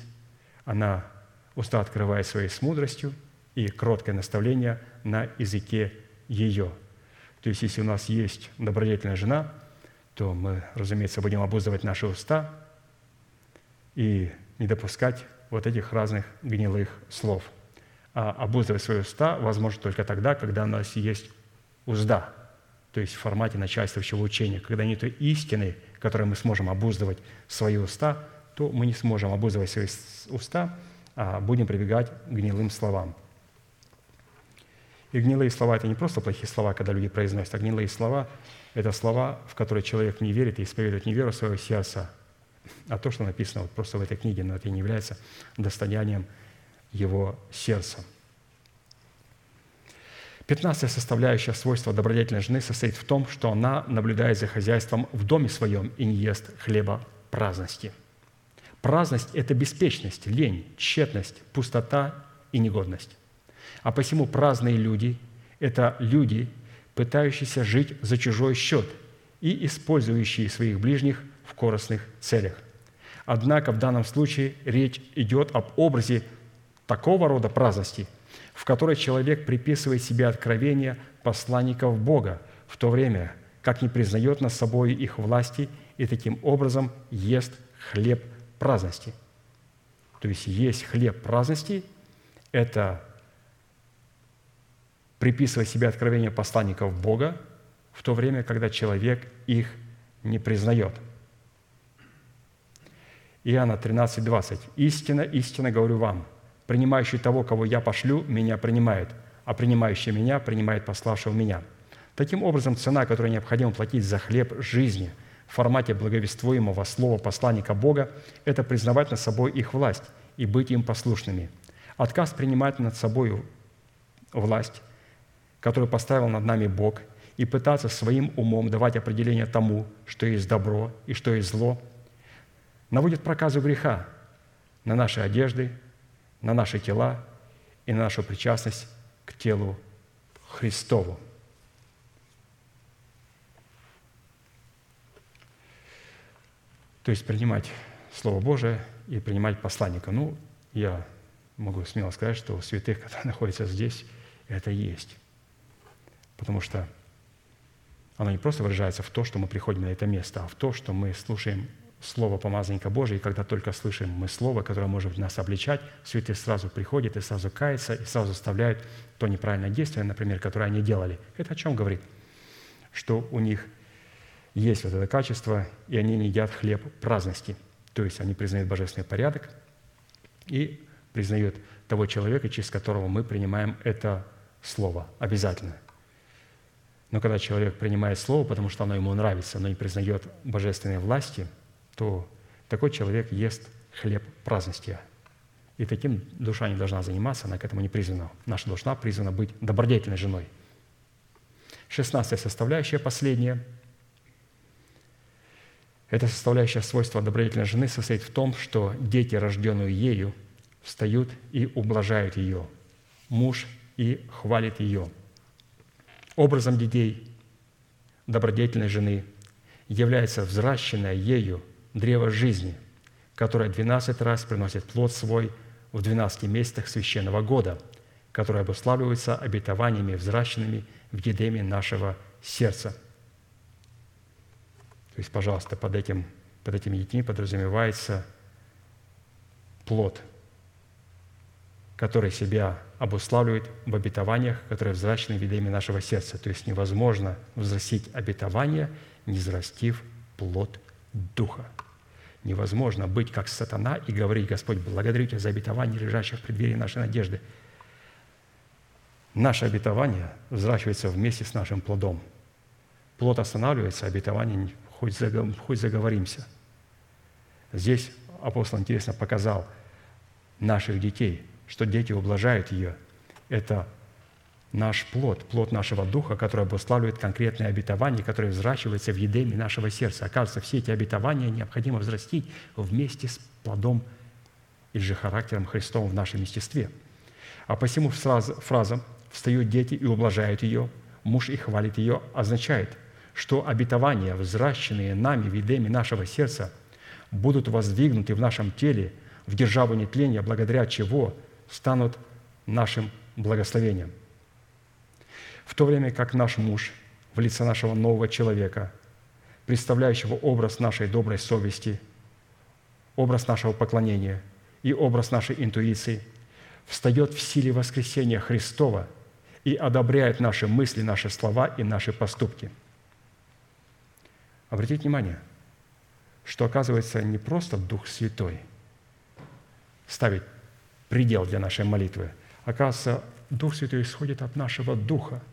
Speaker 2: она уста открывает своей с мудростью и кроткое наставление на языке ее. То есть, если у нас есть добродетельная жена, то мы, разумеется, будем обуздывать наши уста и не допускать вот этих разных гнилых слов. А обуздывать свои уста возможно только тогда, когда у нас есть узда, то есть в формате начальствующего учения. Когда нет истины, которой мы сможем обуздывать свои уста, то мы не сможем обуздывать свои уста – а будем прибегать к гнилым словам. И гнилые слова – это не просто плохие слова, когда люди произносят, а гнилые слова – это слова, в которые человек не верит и исповедует не веру своего сердца, а то, что написано вот просто в этой книге, но это не является достоянием его сердца. Пятнадцатая составляющая свойства добродетельной жены состоит в том, что она наблюдает за хозяйством в доме своем и не ест хлеба праздности – Праздность – это беспечность, лень, тщетность, пустота и негодность. А посему праздные люди – это люди, пытающиеся жить за чужой счет и использующие своих ближних в корыстных целях. Однако в данном случае речь идет об образе такого рода праздности, в которой человек приписывает себе откровения посланников Бога, в то время как не признает над собой их власти и таким образом ест хлеб праздности. То есть есть хлеб праздности – это приписывать себе откровение посланников Бога в то время, когда человек их не признает. Иоанна 13, 20. «Истина, истина говорю вам, принимающий того, кого я пошлю, меня принимает, а принимающий меня принимает пославшего меня». Таким образом, цена, которую необходимо платить за хлеб жизни – в формате благовествуемого слова посланника Бога – это признавать над собой их власть и быть им послушными. Отказ принимать над собой власть, которую поставил над нами Бог, и пытаться своим умом давать определение тому, что есть добро и что есть зло, наводит проказу греха на наши одежды, на наши тела и на нашу причастность к телу Христову. То есть принимать Слово Божие и принимать посланника. Ну, я могу смело сказать, что у святых, которые [LAUGHS] находятся здесь, это есть. Потому что оно не просто выражается в то, что мы приходим на это место, а в то, что мы слушаем Слово помазанника Божия, и когда только слышим мы Слово, которое может нас обличать, святые сразу приходят и сразу каются, и сразу заставляют то неправильное действие, например, которое они делали. Это о чем говорит? Что у них – есть вот это качество, и они не едят хлеб праздности. То есть они признают божественный порядок и признают того человека, через которого мы принимаем это слово обязательно. Но когда человек принимает слово, потому что оно ему нравится, но не признает божественной власти, то такой человек ест хлеб праздности. И таким душа не должна заниматься, она к этому не призвана. Наша душа призвана быть добродетельной женой. Шестнадцатая составляющая, последняя – эта составляющая свойства добродетельной жены состоит в том, что дети, рожденные ею, встают и ублажают ее. муж и хвалит ее. Образом детей добродетельной жены является взращенное ею древо жизни, которое 12 раз приносит плод свой в 12 месяцах священного года, которое обуславливается обетованиями, взращенными в едеме нашего сердца. То есть, пожалуйста, под, этим, под этими детьми подразумевается плод, который себя обуславливает в обетованиях, которые взращены в едеме нашего сердца. То есть невозможно взрастить обетование, не взрастив плод Духа. Невозможно быть как сатана и говорить, Господь, благодарю Тебя за обетование, лежащее в преддверии нашей надежды. Наше обетование взращивается вместе с нашим плодом. Плод останавливается, обетование хоть, хоть заговоримся. Здесь апостол интересно показал наших детей, что дети ублажают ее. Это наш плод, плод нашего духа, который обуславливает конкретные обетования, которые взращиваются в едеме нашего сердца. Оказывается, все эти обетования необходимо взрастить вместе с плодом или же характером Христовым в нашем естестве. А посему фраза «встают дети и ублажают ее», «муж и хвалит ее» означает, что обетования, взращенные нами в едеме нашего сердца, будут воздвигнуты в нашем теле в державу нетления, благодаря чего станут нашим благословением – в то время как наш муж в лице нашего нового человека, представляющего образ нашей доброй совести, образ нашего поклонения и образ нашей интуиции, встает в силе воскресения Христова и одобряет наши мысли, наши слова и наши поступки. Обратите внимание, что оказывается не просто Дух Святой ставит предел для нашей молитвы, оказывается, Дух Святой исходит от нашего Духа –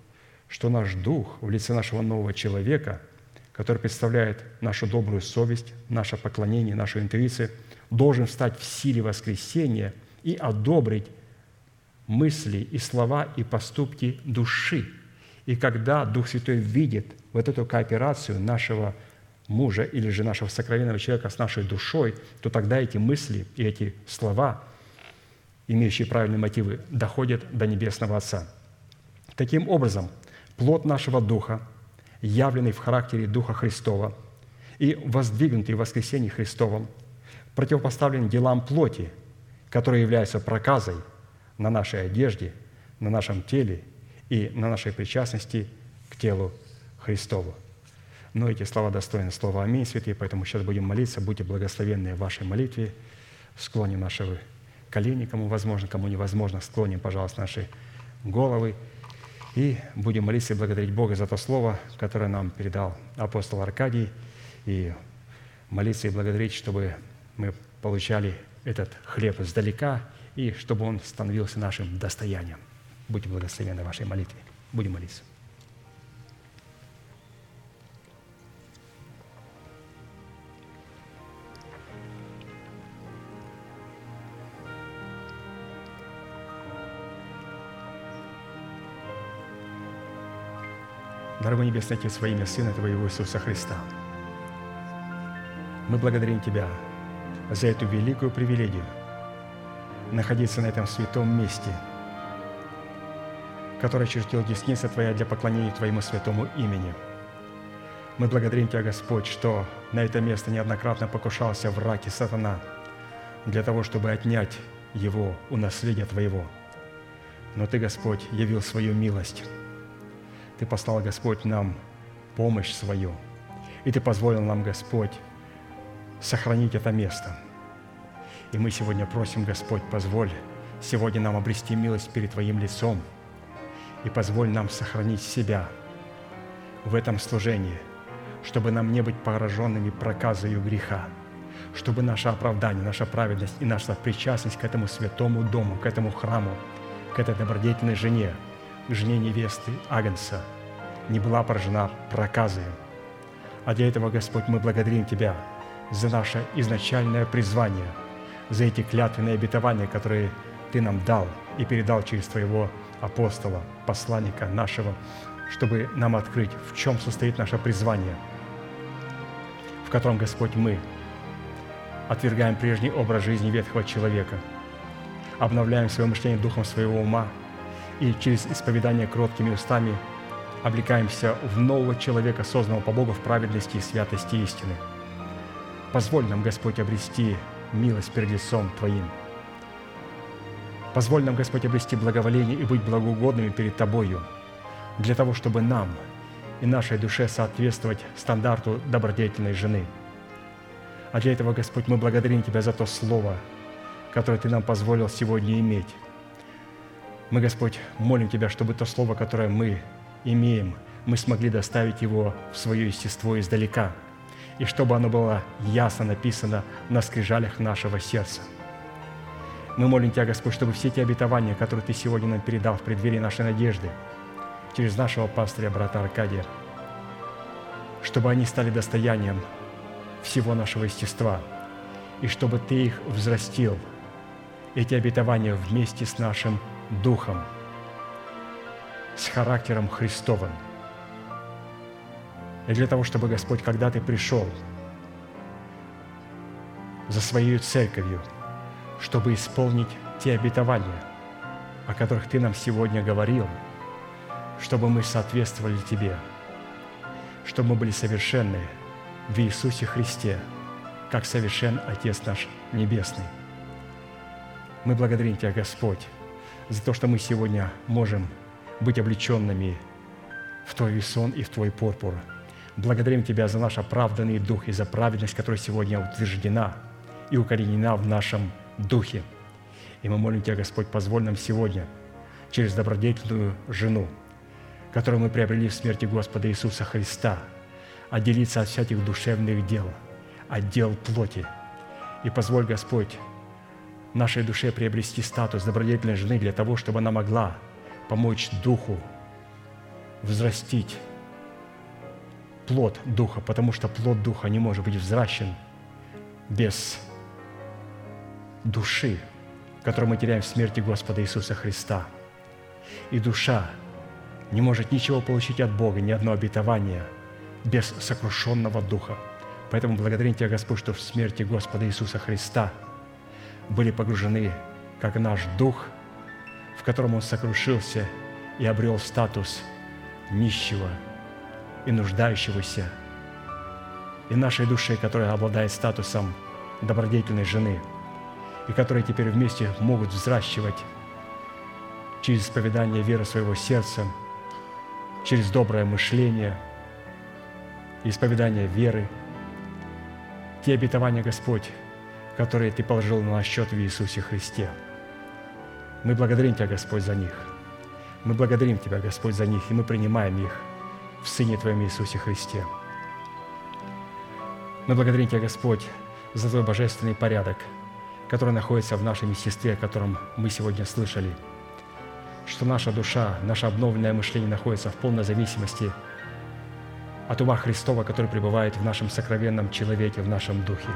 Speaker 2: что наш дух в лице нашего нового человека, который представляет нашу добрую совесть, наше поклонение, нашу интуицию, должен встать в силе воскресения и одобрить мысли и слова и поступки души. И когда Дух Святой видит вот эту кооперацию нашего мужа или же нашего сокровенного человека с нашей душой, то тогда эти мысли и эти слова, имеющие правильные мотивы, доходят до Небесного Отца. Таким образом, плод нашего Духа, явленный в характере Духа Христова и воздвигнутый в воскресении Христовом, противопоставлен делам плоти, которые являются проказой на нашей одежде, на нашем теле и на нашей причастности к телу Христову. Но эти слова достойны слова «Аминь», святые, поэтому сейчас будем молиться. Будьте благословенны в вашей молитве. Склоним наши колени, кому возможно, кому невозможно. Склоним, пожалуйста, наши головы – и будем молиться и благодарить Бога за то слово, которое нам передал апостол Аркадий, и молиться и благодарить, чтобы мы получали этот хлеб издалека, и чтобы он становился нашим достоянием. Будьте благословенны вашей молитве. Будем молиться. Дорогой Небесный Отец, во имя Сына Твоего Иисуса Христа, мы благодарим Тебя за эту великую привилегию находиться на этом святом месте, которое чертил десница Твоя для поклонения Твоему святому имени. Мы благодарим Тебя, Господь, что на это место неоднократно покушался враг и сатана для того, чтобы отнять его у наследия Твоего. Но Ты, Господь, явил свою милость – ты послал, Господь, нам помощь свою. И Ты позволил нам, Господь, сохранить это место. И мы сегодня просим, Господь, позволь сегодня нам обрести милость перед Твоим лицом и позволь нам сохранить себя в этом служении, чтобы нам не быть пораженными проказою греха, чтобы наше оправдание, наша праведность и наша причастность к этому святому дому, к этому храму, к этой добродетельной жене – жене невесты Агнца, не была поражена проказой. А для этого, Господь, мы благодарим Тебя за наше изначальное призвание, за эти клятвенные обетования, которые Ты нам дал и передал через Твоего апостола, посланника нашего, чтобы нам открыть, в чем состоит наше призвание, в котором, Господь, мы отвергаем прежний образ жизни ветхого человека, обновляем свое мышление духом своего ума – и через исповедание кроткими устами облекаемся в нового человека, созданного по Богу в праведности и святости истины. Позволь нам, Господь, обрести милость перед лицом Твоим. Позволь нам, Господь, обрести благоволение и быть благоугодными перед Тобою, для того, чтобы нам и нашей душе соответствовать стандарту добродетельной жены. А для этого, Господь, мы благодарим Тебя за то слово, которое Ты нам позволил сегодня иметь. Мы, Господь, молим Тебя, чтобы то слово, которое мы имеем, мы смогли доставить его в свое естество издалека, и чтобы оно было ясно написано на скрижалях нашего сердца. Мы молим Тебя, Господь, чтобы все те обетования, которые Ты сегодня нам передал в преддверии нашей надежды, через нашего пастыря, брата Аркадия, чтобы они стали достоянием всего нашего естества, и чтобы Ты их взрастил, эти обетования вместе с нашим Духом – с характером Христовым. И для того, чтобы, Господь, когда Ты пришел за Своей церковью, чтобы исполнить те обетования, о которых Ты нам сегодня говорил, чтобы мы соответствовали Тебе, чтобы мы были совершенны в Иисусе Христе, как совершен Отец наш Небесный. Мы благодарим Тебя, Господь, за то, что мы сегодня можем быть облеченными в Твой весон и в Твой пурпур. Благодарим Тебя за наш оправданный дух и за праведность, которая сегодня утверждена и укоренена в нашем духе. И мы молим Тебя, Господь, позволь нам сегодня через добродетельную жену, которую мы приобрели в смерти Господа Иисуса Христа, отделиться от всяких душевных дел, от дел плоти. И позволь, Господь, нашей душе приобрести статус добродетельной жены для того, чтобы она могла помочь Духу взрастить плод Духа, потому что плод Духа не может быть взращен без души, которую мы теряем в смерти Господа Иисуса Христа. И душа не может ничего получить от Бога, ни одно обетование без сокрушенного Духа. Поэтому благодарим Тебя, Господь, что в смерти Господа Иисуса Христа были погружены как наш Дух – в котором он сокрушился и обрел статус нищего и нуждающегося, и нашей души, которая обладает статусом добродетельной жены, и которые теперь вместе могут взращивать через исповедание веры своего сердца, через доброе мышление, исповедание веры, те обетования, Господь, которые Ты положил на счет в Иисусе Христе – мы благодарим Тебя, Господь, за них. Мы благодарим Тебя, Господь, за них, и мы принимаем их в Сыне Твоем Иисусе Христе. Мы благодарим Тебя, Господь, за Твой божественный порядок, который находится в нашем естестве, о котором мы сегодня слышали, что наша душа, наше обновленное мышление находится в полной зависимости от ума Христова, который пребывает в нашем сокровенном человеке, в нашем духе.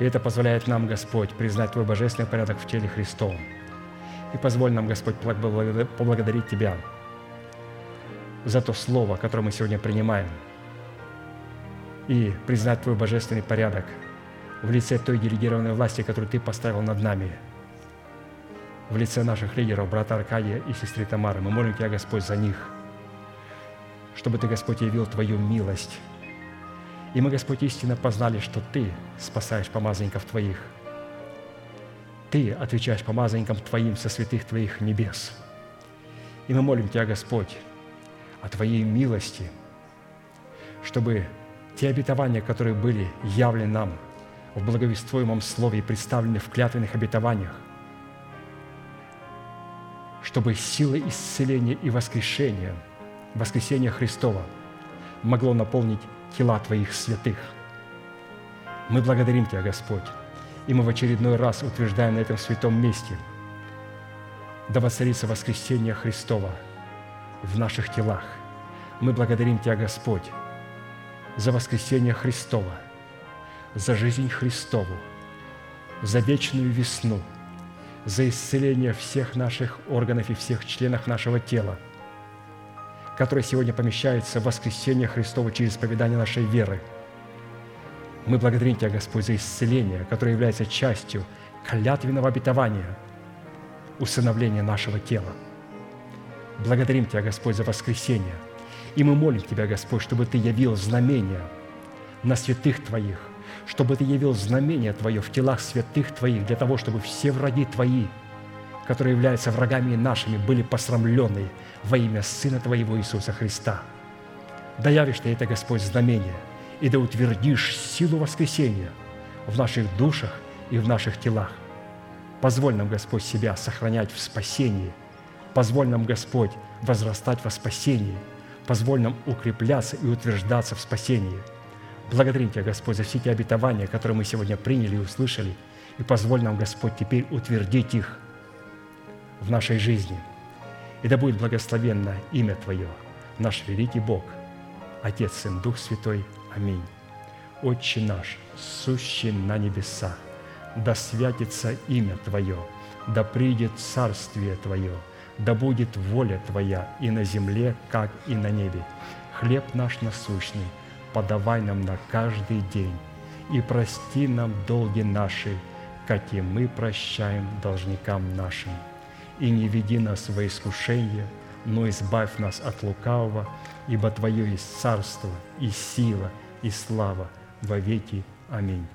Speaker 2: И это позволяет нам, Господь, признать Твой божественный порядок в теле Христовом – и позволь нам, Господь, поблагодарить Тебя за то слово, которое мы сегодня принимаем, и признать Твой божественный порядок в лице той делегированной власти, которую Ты поставил над нами, в лице наших лидеров, брата Аркадия и сестры Тамары. Мы молим Тебя, Господь, за них, чтобы Ты, Господь, явил Твою милость. И мы, Господь, истинно познали, что Ты спасаешь помазанников Твоих – ты отвечаешь помазанникам Твоим со святых Твоих небес. И мы молим Тебя, Господь, о Твоей милости, чтобы те обетования, которые были явлены нам в благовествуемом Слове и представлены в клятвенных обетованиях, чтобы сила исцеления и воскрешения, воскресения Христова могло наполнить тела Твоих святых. Мы благодарим Тебя, Господь, и мы в очередной раз утверждаем на этом святом месте, да воцарится воскресение Христова в наших телах. Мы благодарим Тебя, Господь, за воскресение Христова, за жизнь Христову, за вечную весну, за исцеление всех наших органов и всех членов нашего тела, которые сегодня помещаются в воскресение Христова через поведание нашей веры – мы благодарим Тебя, Господь, за исцеление, которое является частью клятвенного обетования, усыновления нашего тела. Благодарим Тебя, Господь, за воскресение. И мы молим Тебя, Господь, чтобы Ты явил знамения на святых Твоих, чтобы Ты явил знамение Твое в телах святых Твоих, для того, чтобы все враги Твои, которые являются врагами нашими, были посрамлены во имя Сына Твоего Иисуса Христа. Да явишь Ты это, Господь, знамение, и да утвердишь силу воскресения в наших душах и в наших телах. Позволь нам, Господь, себя сохранять в спасении. Позволь нам, Господь, возрастать во спасении. Позволь нам укрепляться и утверждаться в спасении. Благодарим Тебя, Господь, за все те обетования, которые мы сегодня приняли и услышали. И позволь нам, Господь, теперь утвердить их в нашей жизни. И да будет благословенно имя Твое, наш великий Бог, Отец, Сын, Дух Святой. Аминь. Отче наш, сущий на небесах, да святится имя Твое, да придет царствие Твое, да будет воля Твоя и на земле, как и на небе. Хлеб наш насущный подавай нам на каждый день, и прости нам долги наши, как и мы прощаем должникам нашим. И не веди нас во искушение, но избавь нас от лукавого, ибо Твое есть царство и сила и слава во веки. Аминь.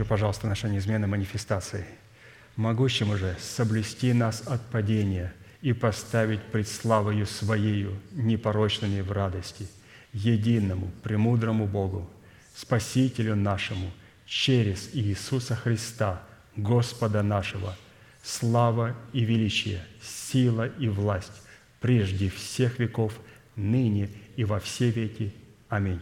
Speaker 2: Закончу, пожалуйста, нашей неизменной манифестацией. Могущему же соблюсти нас от падения и поставить пред славою Своею непорочными в радости, единому, премудрому Богу, Спасителю нашему, через Иисуса Христа, Господа нашего, слава и величие, сила и власть прежде всех веков, ныне и во все веки. Аминь.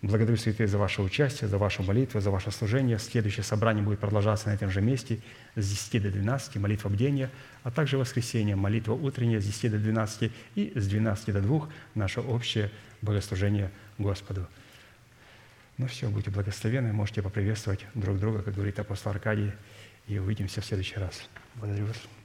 Speaker 2: Благодарю, святые, за ваше участие, за вашу молитву, за ваше служение. Следующее собрание будет продолжаться на этом же месте с 10 до 12, молитва бдения, а также воскресенье, молитва утренняя с 10 до 12 и с 12 до 2 наше общее богослужение Господу. Ну все, будьте благословенны, можете поприветствовать друг друга, как говорит апостол Аркадий, и увидимся в следующий раз. Благодарю вас.